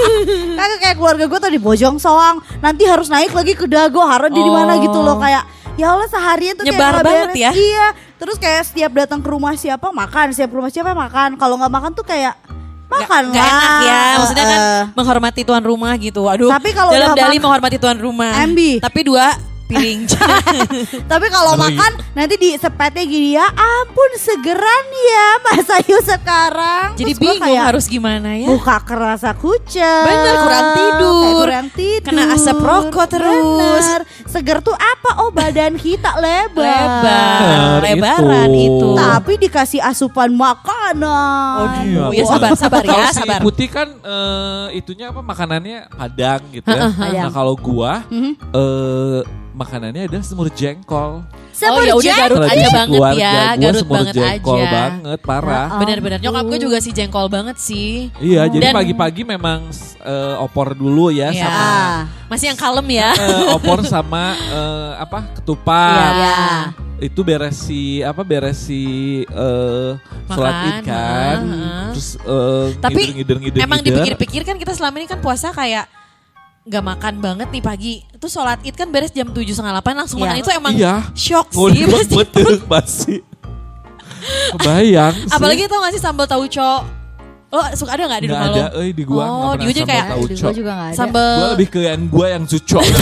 [SPEAKER 3] kagak kayak keluarga gue tuh di Bojong Soang nanti harus naik lagi ke Dago harus di mana
[SPEAKER 4] Oh.
[SPEAKER 3] gitu loh kayak ya Allah seharian tuh
[SPEAKER 4] Nyebar
[SPEAKER 3] kayak
[SPEAKER 4] banget
[SPEAKER 3] beres.
[SPEAKER 4] ya.
[SPEAKER 3] iya terus kayak setiap datang ke rumah siapa makan setiap rumah siapa makan kalau nggak makan tuh kayak makan
[SPEAKER 4] Gak, gak enak
[SPEAKER 3] lah.
[SPEAKER 4] ya, maksudnya kan
[SPEAKER 3] Eh,
[SPEAKER 4] menghormati tuan rumah gitu. Aduh,
[SPEAKER 3] Tapi kalau
[SPEAKER 4] dalam dali menghormati tuan rumah.
[SPEAKER 3] Ambi.
[SPEAKER 4] Tapi dua piring.
[SPEAKER 3] Tapi kalau makan nanti di sepetnya gini ya, ampun segeran ya Mas Ayu sekarang.
[SPEAKER 4] Jadi
[SPEAKER 3] Terus
[SPEAKER 4] bingung
[SPEAKER 3] kayak,
[SPEAKER 4] harus gimana ya.
[SPEAKER 3] Muka kerasa kucel.
[SPEAKER 4] Bener, kurang tidur.
[SPEAKER 3] Kayak kurang tidur.
[SPEAKER 4] Kena asap rokok terus.
[SPEAKER 3] Bener. Seger tuh apa? Oh badan kita lebar.
[SPEAKER 4] Lebar, lebaran
[SPEAKER 2] itu.
[SPEAKER 4] itu.
[SPEAKER 3] Tapi dikasih asupan makanan.
[SPEAKER 4] Aduh, ya sabar, sabar ya,
[SPEAKER 2] si
[SPEAKER 4] sabar.
[SPEAKER 2] putih kan eh, itunya apa makanannya padang gitu ya. Nah kalau gua
[SPEAKER 3] Mhm.
[SPEAKER 2] eh makanannya adalah semur jengkol.
[SPEAKER 4] Oh ya udah Garut aja banget
[SPEAKER 2] keluarga
[SPEAKER 4] ya,
[SPEAKER 2] gua
[SPEAKER 4] Garut
[SPEAKER 2] semur
[SPEAKER 4] banget
[SPEAKER 2] jengkol
[SPEAKER 4] aja.
[SPEAKER 2] banget, parah.
[SPEAKER 4] Bener-bener nyokap gue juga sih jengkol banget sih.
[SPEAKER 2] Iya, jadi
[SPEAKER 4] Dan-
[SPEAKER 2] pagi-pagi memang eh, opor dulu ya
[SPEAKER 4] Iya.
[SPEAKER 2] sama
[SPEAKER 4] Masih yang kalem ya.
[SPEAKER 2] eh, opor sama eh, apa ketupat.
[SPEAKER 4] Iya.
[SPEAKER 2] Itu beres si apa beres si eh, sholat id kan.
[SPEAKER 4] heeh.
[SPEAKER 2] Terus eh,
[SPEAKER 4] Tapi
[SPEAKER 2] ngider, ngider,
[SPEAKER 4] emang
[SPEAKER 2] ngider.
[SPEAKER 4] dipikir-pikir kan kita selama ini kan puasa kayak nggak makan banget nih pagi. Terus sholat id kan beres jam tujuh setengah delapan langsung
[SPEAKER 3] Iya.
[SPEAKER 4] makan itu emang
[SPEAKER 2] Iya.
[SPEAKER 4] shock sih.
[SPEAKER 2] betul pasti. Kebayang sih.
[SPEAKER 4] Apalagi tau gak sih sambal tauco? Lo suka ada gak di
[SPEAKER 2] Nggak
[SPEAKER 4] rumah
[SPEAKER 2] ada,
[SPEAKER 4] lo?
[SPEAKER 2] eh, di gua
[SPEAKER 4] Oh, di
[SPEAKER 2] pernah
[SPEAKER 4] gua juga
[SPEAKER 2] sambal
[SPEAKER 4] kayak
[SPEAKER 2] tauco.
[SPEAKER 3] Di gua juga gak ada.
[SPEAKER 4] Sambal
[SPEAKER 2] Gua lebih ke yang gua yang cucok.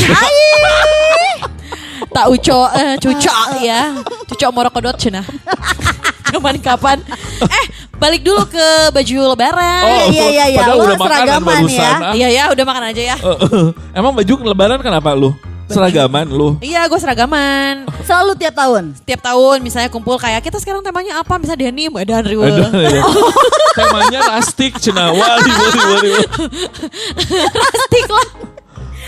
[SPEAKER 4] tauco, eh, cucok ya. Cucok morokodot cina. Cuman kapan? Eh, balik dulu ke baju lebaran.
[SPEAKER 2] Oh,
[SPEAKER 3] iya, iya, iya.
[SPEAKER 2] padahal
[SPEAKER 3] Lo
[SPEAKER 2] udah
[SPEAKER 3] seragaman
[SPEAKER 2] barusan.
[SPEAKER 3] ya.
[SPEAKER 2] ah.
[SPEAKER 4] Iya ya, udah makan aja ya.
[SPEAKER 2] Eh, eh. Emang baju lebaran kenapa lu? Seragaman lu?
[SPEAKER 4] Iya, gue seragaman.
[SPEAKER 3] Selalu tiap tahun.
[SPEAKER 4] Tiap tahun misalnya kumpul kayak kita sekarang temanya apa? Misalnya denim, ada
[SPEAKER 2] Ada,
[SPEAKER 4] riwel.
[SPEAKER 2] ada. Temanya rustic, cina. Wali, wali, wali.
[SPEAKER 4] Plastik lah.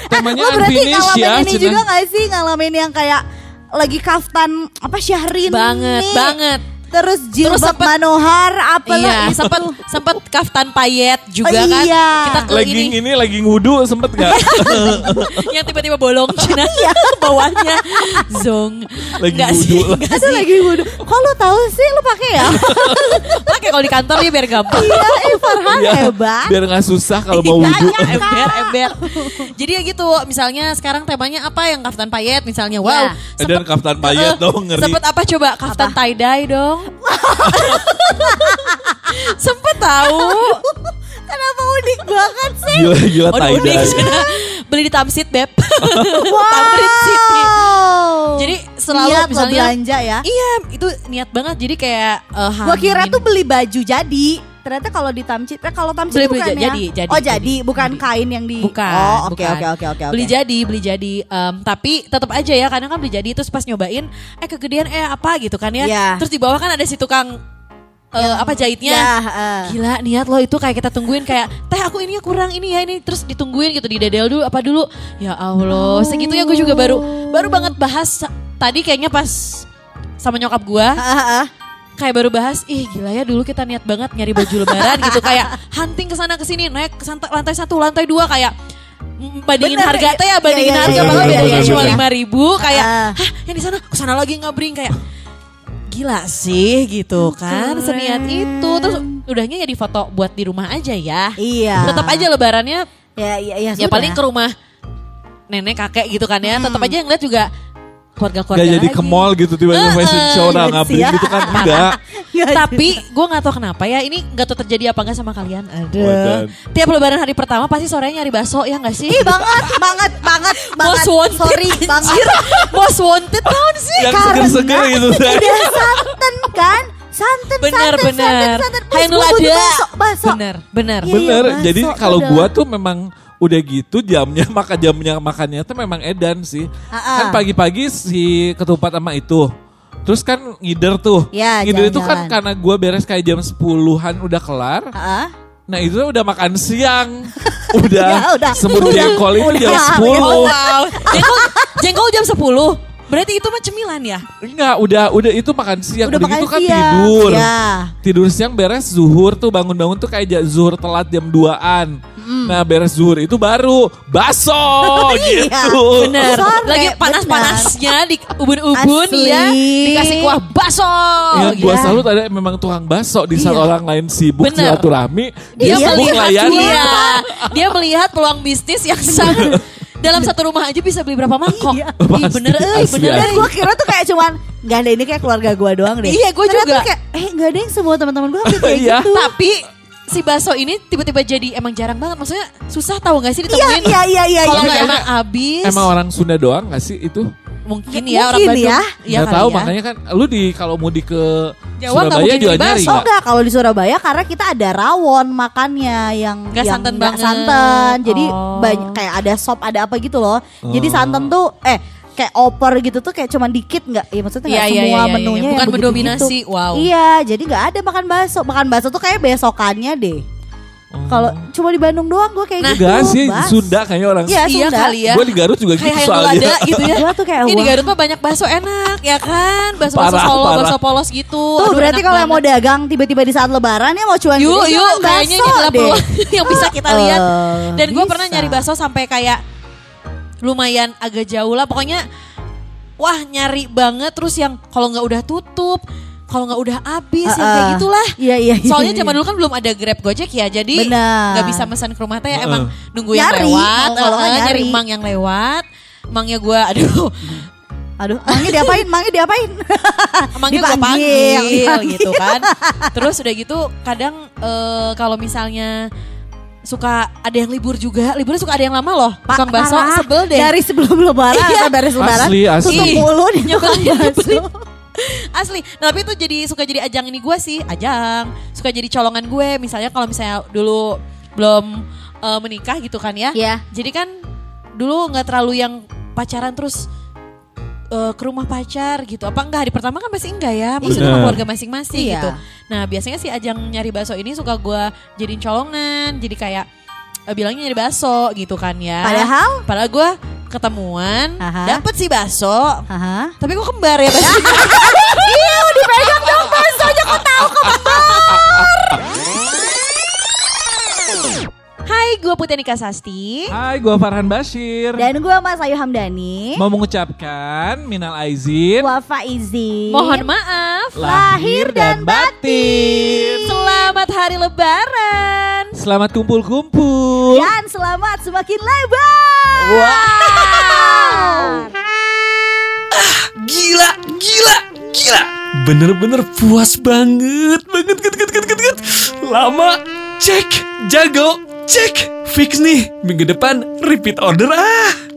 [SPEAKER 2] Temanya
[SPEAKER 3] Lo berarti
[SPEAKER 2] unfinished
[SPEAKER 3] ngalamin
[SPEAKER 2] ya,
[SPEAKER 3] ini
[SPEAKER 2] cina.
[SPEAKER 3] juga gak sih? Ngalamin yang kayak lagi kaftan apa Syahrini.
[SPEAKER 4] Banget, banget.
[SPEAKER 3] Terus jilbab
[SPEAKER 4] sempet-
[SPEAKER 3] Manohar apa
[SPEAKER 4] Iya,
[SPEAKER 3] lah
[SPEAKER 4] sempat sempat kaftan payet juga
[SPEAKER 3] Oh,
[SPEAKER 4] kan.
[SPEAKER 3] iya.
[SPEAKER 4] Kita ke
[SPEAKER 2] Lagi
[SPEAKER 4] ini
[SPEAKER 2] ini lagi ngudu sempet gak?
[SPEAKER 4] yang tiba-tiba bolong Cina bawahnya zong.
[SPEAKER 2] Lagi
[SPEAKER 4] Nggak sih,
[SPEAKER 2] lah.
[SPEAKER 4] nggak sih.
[SPEAKER 3] lagi wudhu. Kok lo tahu sih lo pakai ya?
[SPEAKER 4] Pakai kalau di kantor ya biar gampang.
[SPEAKER 3] Iya, eh Farhan
[SPEAKER 2] Iya,
[SPEAKER 3] hebat.
[SPEAKER 2] Biar gak susah kalau mau
[SPEAKER 4] Iya,
[SPEAKER 2] wudhu.
[SPEAKER 4] iya, ember, ember. Jadi ya gitu, misalnya sekarang temanya apa yang kaftan payet misalnya. Wow.
[SPEAKER 3] Ya.
[SPEAKER 2] Dan kaftan payet dong ngeri.
[SPEAKER 4] Sempet apa coba? Kaftan tie dye dong. Sempet tahu.
[SPEAKER 3] Kenapa unik banget sih?
[SPEAKER 2] Gila, gila
[SPEAKER 4] Oh, unik. Beli di Tamsit, Beb.
[SPEAKER 3] Wow.
[SPEAKER 4] City. Jadi selalu
[SPEAKER 3] Niat
[SPEAKER 4] misalnya
[SPEAKER 3] belanja ya.
[SPEAKER 4] Iya, itu niat banget. Jadi kayak uh,
[SPEAKER 3] Gua kira tuh beli baju jadi. Ternyata kalau di Tamcit, eh kalau Tamcit
[SPEAKER 4] Beli-
[SPEAKER 3] bukan
[SPEAKER 4] beli,
[SPEAKER 3] ya?
[SPEAKER 4] jadi, jadi,
[SPEAKER 3] oh
[SPEAKER 4] jadi.
[SPEAKER 3] jadi, bukan kain yang di.
[SPEAKER 4] Bukan.
[SPEAKER 3] Oh oke
[SPEAKER 4] bukan.
[SPEAKER 3] oke oke oke.
[SPEAKER 4] Beli
[SPEAKER 3] oke.
[SPEAKER 4] jadi, beli jadi. Em, tapi tetap aja ya, kadang kan beli jadi terus pas nyobain, eh kegedean eh apa gitu kan ya.
[SPEAKER 3] Iya.
[SPEAKER 4] Terus di bawah kan ada si tukang eh, apa jahitnya.
[SPEAKER 3] Ya, eh.
[SPEAKER 4] Gila niat lo itu kayak kita tungguin kayak teh aku ini kurang ini ya ini terus ditungguin gitu di dedel dulu apa dulu ya Allah segitu ya gue juga baru baru banget bahas tadi kayaknya pas sama nyokap gue
[SPEAKER 3] Ah, ah, ah.
[SPEAKER 4] Kayak baru bahas ih gila ya dulu kita niat banget nyari baju lebaran gitu kayak hunting ke sana ke sini naik ke lantai satu lantai dua kayak bandingin
[SPEAKER 3] Bener,
[SPEAKER 4] harga teh ya bandingin
[SPEAKER 3] iya, iya,
[SPEAKER 4] harga
[SPEAKER 3] iya,
[SPEAKER 4] malah
[SPEAKER 3] iya,
[SPEAKER 4] bedanya
[SPEAKER 3] iya,
[SPEAKER 4] cuma
[SPEAKER 3] iya.
[SPEAKER 4] lima ribu kayak
[SPEAKER 3] Ah.
[SPEAKER 4] hah yang di sana ke sana lagi ngabring kayak gila sih gitu kan
[SPEAKER 3] Keren.
[SPEAKER 4] seniat itu terus udahnya ya di foto buat di rumah aja ya
[SPEAKER 3] Iya.
[SPEAKER 4] tetap aja lebarannya
[SPEAKER 3] Ya ya ya.
[SPEAKER 4] ya
[SPEAKER 3] sudah.
[SPEAKER 4] paling ke rumah nenek kakek gitu kan ya tetap aja ngeliat juga keluarga-keluarga
[SPEAKER 2] Gak jadi
[SPEAKER 4] lagi.
[SPEAKER 2] ke mall gitu tiba-tiba fashion show nah
[SPEAKER 3] iya
[SPEAKER 2] ngabring
[SPEAKER 3] sih ya.
[SPEAKER 2] gitu kan enggak.
[SPEAKER 3] Nggak
[SPEAKER 4] Tapi gue gak tahu kenapa ya ini gak tahu terjadi apa enggak sama kalian. Aduh.
[SPEAKER 2] Wadan.
[SPEAKER 4] Tiap lebaran hari pertama pasti sorenya nyari bakso ya gak sih?
[SPEAKER 3] Ih banget, banget, banget, banget.
[SPEAKER 4] Most wanted.
[SPEAKER 3] Sorry, banget.
[SPEAKER 4] Most wanted tahun sih.
[SPEAKER 2] Yang seger-seger gitu.
[SPEAKER 3] Udah santen kan? Santen,
[SPEAKER 4] Bener
[SPEAKER 3] santen,
[SPEAKER 4] bener.
[SPEAKER 3] santen.
[SPEAKER 4] Hai
[SPEAKER 3] Please,
[SPEAKER 4] nulada.
[SPEAKER 3] Bakso, bakso.
[SPEAKER 4] Bener bener.
[SPEAKER 3] Iya,
[SPEAKER 2] Bener,
[SPEAKER 3] bakso
[SPEAKER 2] jadi kalau gua tuh memang udah gitu jamnya makan jamnya makannya tuh memang edan sih.
[SPEAKER 3] Ah-ah.
[SPEAKER 2] Kan pagi-pagi si ketupat sama itu. Terus kan ngider tuh.
[SPEAKER 3] Ya,
[SPEAKER 2] ngider itu kan karena gua beres kayak jam 10-an udah kelar.
[SPEAKER 3] Heeh.
[SPEAKER 2] Nah itu udah makan siang. udah,
[SPEAKER 3] Ya, udah.
[SPEAKER 2] semur
[SPEAKER 3] Udah.
[SPEAKER 2] jengkol itu jam
[SPEAKER 3] Udah.
[SPEAKER 2] 10.
[SPEAKER 4] Oh wow. Jengkol, jengkol jam 10. Berarti itu mah cemilan ya?
[SPEAKER 2] Enggak, udah udah itu makan siang.
[SPEAKER 3] Udah
[SPEAKER 2] Udah,
[SPEAKER 3] makan
[SPEAKER 2] gitu kan
[SPEAKER 3] siang.
[SPEAKER 2] tidur.
[SPEAKER 3] Ya.
[SPEAKER 2] Tidur siang beres zuhur tuh bangun-bangun tuh kayak zuhur telat jam 2-an. Nah beres zuhur itu baru baso
[SPEAKER 3] Iya,
[SPEAKER 2] gitu.
[SPEAKER 4] Bener.
[SPEAKER 3] Sore,
[SPEAKER 4] Lagi panas-panasnya di ubun-ubun ya. Dikasih kuah bakso.
[SPEAKER 2] Yang
[SPEAKER 4] gitu.
[SPEAKER 2] gua salut ada memang tukang baso di saat
[SPEAKER 3] Iya.
[SPEAKER 2] orang lain sibuk
[SPEAKER 4] Bener.
[SPEAKER 2] silaturahmi,
[SPEAKER 4] dia
[SPEAKER 2] dia sibuk
[SPEAKER 4] dia, dia melihat peluang bisnis yang sangat dalam satu rumah aja bisa beli berapa mangkok.
[SPEAKER 3] Iya.
[SPEAKER 4] Ih, bener, eh, bener.
[SPEAKER 3] gue kira tuh kayak cuman Gak ada ini kayak keluarga gue doang deh
[SPEAKER 4] Iya, gua
[SPEAKER 3] Ternyata
[SPEAKER 4] juga.
[SPEAKER 3] kayak Eh gak ada yang semua teman-teman gue kayak
[SPEAKER 2] Iya.
[SPEAKER 3] gitu
[SPEAKER 4] Tapi si bakso ini tiba-tiba jadi emang jarang banget. Maksudnya susah tahu gak sih
[SPEAKER 3] Iya
[SPEAKER 4] ditemuin?
[SPEAKER 3] iya iya iya
[SPEAKER 4] Kalau
[SPEAKER 3] iya.
[SPEAKER 4] nggak
[SPEAKER 2] iya.
[SPEAKER 4] emang habis.
[SPEAKER 2] Emang orang Sunda doang gak sih itu?
[SPEAKER 4] Mungkin ya orang
[SPEAKER 3] Mungkin
[SPEAKER 4] Bandung.
[SPEAKER 3] ya.
[SPEAKER 4] Iya
[SPEAKER 2] Nggak
[SPEAKER 4] kali
[SPEAKER 2] tahu
[SPEAKER 4] ya.
[SPEAKER 2] makanya kan lu di kalau mau di ke
[SPEAKER 4] Jawa
[SPEAKER 2] Surabaya
[SPEAKER 4] mungkin
[SPEAKER 2] juga nyari.
[SPEAKER 3] Oh
[SPEAKER 2] nggak?
[SPEAKER 3] enggak kalau di Surabaya karena kita ada rawon makannya yang
[SPEAKER 4] Nggak
[SPEAKER 3] yang
[SPEAKER 4] santan banget.
[SPEAKER 3] santan. Jadi
[SPEAKER 4] Oh.
[SPEAKER 3] banyak kayak ada sop ada apa gitu loh. Jadi
[SPEAKER 2] Oh.
[SPEAKER 3] santan tuh eh kayak oper gitu tuh kayak cuman dikit nggak? Iya maksudnya nggak
[SPEAKER 4] Iya, iya,
[SPEAKER 3] semua
[SPEAKER 4] iya, iya,
[SPEAKER 3] menunya
[SPEAKER 4] iya.
[SPEAKER 3] yang
[SPEAKER 4] Bukan mendominasi, wow.
[SPEAKER 3] Iya jadi nggak ada makan bakso. Makan bakso tuh kayak besokannya deh. Kalau cuma di Bandung doang gue kayak
[SPEAKER 4] Nah,
[SPEAKER 3] gitu.
[SPEAKER 2] Enggak sih,
[SPEAKER 3] Bas.
[SPEAKER 2] Sunda kayaknya orang.
[SPEAKER 3] Iya,
[SPEAKER 4] iya
[SPEAKER 3] Sunda.
[SPEAKER 4] kali ya.
[SPEAKER 2] Gue di Garut juga
[SPEAKER 4] Kayak
[SPEAKER 2] gitu
[SPEAKER 4] yang
[SPEAKER 2] soalnya.
[SPEAKER 4] ada gitu ya.
[SPEAKER 3] Gua tuh kayak,
[SPEAKER 4] Ini di. Garut mah banyak bakso enak ya kan. Bakso-bakso solo,
[SPEAKER 2] parah.
[SPEAKER 4] bakso polos gitu.
[SPEAKER 3] Tuh
[SPEAKER 4] Aduh,
[SPEAKER 3] berarti kalau yang mau dagang tiba-tiba di saat lebaran ya mau cuan
[SPEAKER 4] Yuk,
[SPEAKER 3] gede,
[SPEAKER 4] yuk, kayaknya ini adalah
[SPEAKER 3] deh.
[SPEAKER 4] peluang yang bisa kita lihat.
[SPEAKER 3] Eh,
[SPEAKER 4] Dan gue pernah nyari bakso sampai kayak lumayan agak jauh lah. Pokoknya wah nyari banget. Terus yang kalau nggak udah tutup, kalau nggak udah habis, yang kayak
[SPEAKER 3] Uh-uh.
[SPEAKER 4] gitulah.
[SPEAKER 3] Iya iya. iya,
[SPEAKER 4] Soalnya
[SPEAKER 3] iya.
[SPEAKER 4] zaman dulu kan belum ada Grab Gojek ya, jadi nggak bisa pesan ke rumah teh
[SPEAKER 2] Heeh.
[SPEAKER 4] emang nunggu yang
[SPEAKER 3] Nyari,
[SPEAKER 4] lewat,
[SPEAKER 3] kalau nggak
[SPEAKER 4] eh, nyari
[SPEAKER 3] nyari.
[SPEAKER 4] emang yang lewat. Emangnya gue, aduh,
[SPEAKER 3] Aduh, mangnya diapain? Mangnya diapain?
[SPEAKER 4] emangnya gue panggil
[SPEAKER 3] dipanggil.
[SPEAKER 4] gitu kan. Terus udah gitu kadang eh, kalau misalnya suka ada yang libur juga, liburnya suka ada yang lama loh. Tukang bakso sebel deh.
[SPEAKER 3] Dari sebelum lebaran
[SPEAKER 4] Iya.
[SPEAKER 3] sampai beres lebaran.
[SPEAKER 2] Asli, asli.
[SPEAKER 3] Tutup
[SPEAKER 4] Ih,
[SPEAKER 3] mulu di tukang
[SPEAKER 4] nyebelin,
[SPEAKER 3] bakso.
[SPEAKER 4] Asli. Nah, tapi itu jadi suka jadi ajang ini gue sih, ajang. Suka jadi colongan gue. Misalnya kalau misalnya dulu belum eh, menikah gitu kan ya.
[SPEAKER 3] Iya.
[SPEAKER 4] Jadi kan dulu nggak terlalu yang pacaran terus eh, ke rumah pacar gitu. Apa enggak hari pertama kan masih enggak ya? Maksudnya sama keluarga masing-masing
[SPEAKER 3] Iya.
[SPEAKER 4] gitu. Nah, biasanya sih ajang nyari bakso ini suka gue jadiin colongan. Jadi kayak bilangnya nyari bakso gitu kan ya.
[SPEAKER 3] Padahal?
[SPEAKER 4] Padahal gue ketemuan,
[SPEAKER 3] Aha.
[SPEAKER 4] dapet sih bakso.
[SPEAKER 3] Haha.
[SPEAKER 4] Tapi kok kembar ya bakso?
[SPEAKER 3] Iya, dipegang dong baksonya kok tahu
[SPEAKER 4] Hai, gue Putri Nika Sasti.
[SPEAKER 2] Hai, gue Farhan Bashir.
[SPEAKER 3] Dan gue Mas Ayu Hamdani.
[SPEAKER 2] Mau mengucapkan minal aizin,
[SPEAKER 3] Wafa izin.
[SPEAKER 4] Mohon maaf.
[SPEAKER 3] lahir dan batin.
[SPEAKER 4] Selamat hari lebaran.
[SPEAKER 2] Selamat kumpul-kumpul.
[SPEAKER 3] Dan selamat semakin lebar.
[SPEAKER 5] Gila, gila, gila. Bener-bener puas banget, banget, banget, banget, banget, banget. Lama, cek, jago, cek. Fix nih, minggu depan repeat order ah.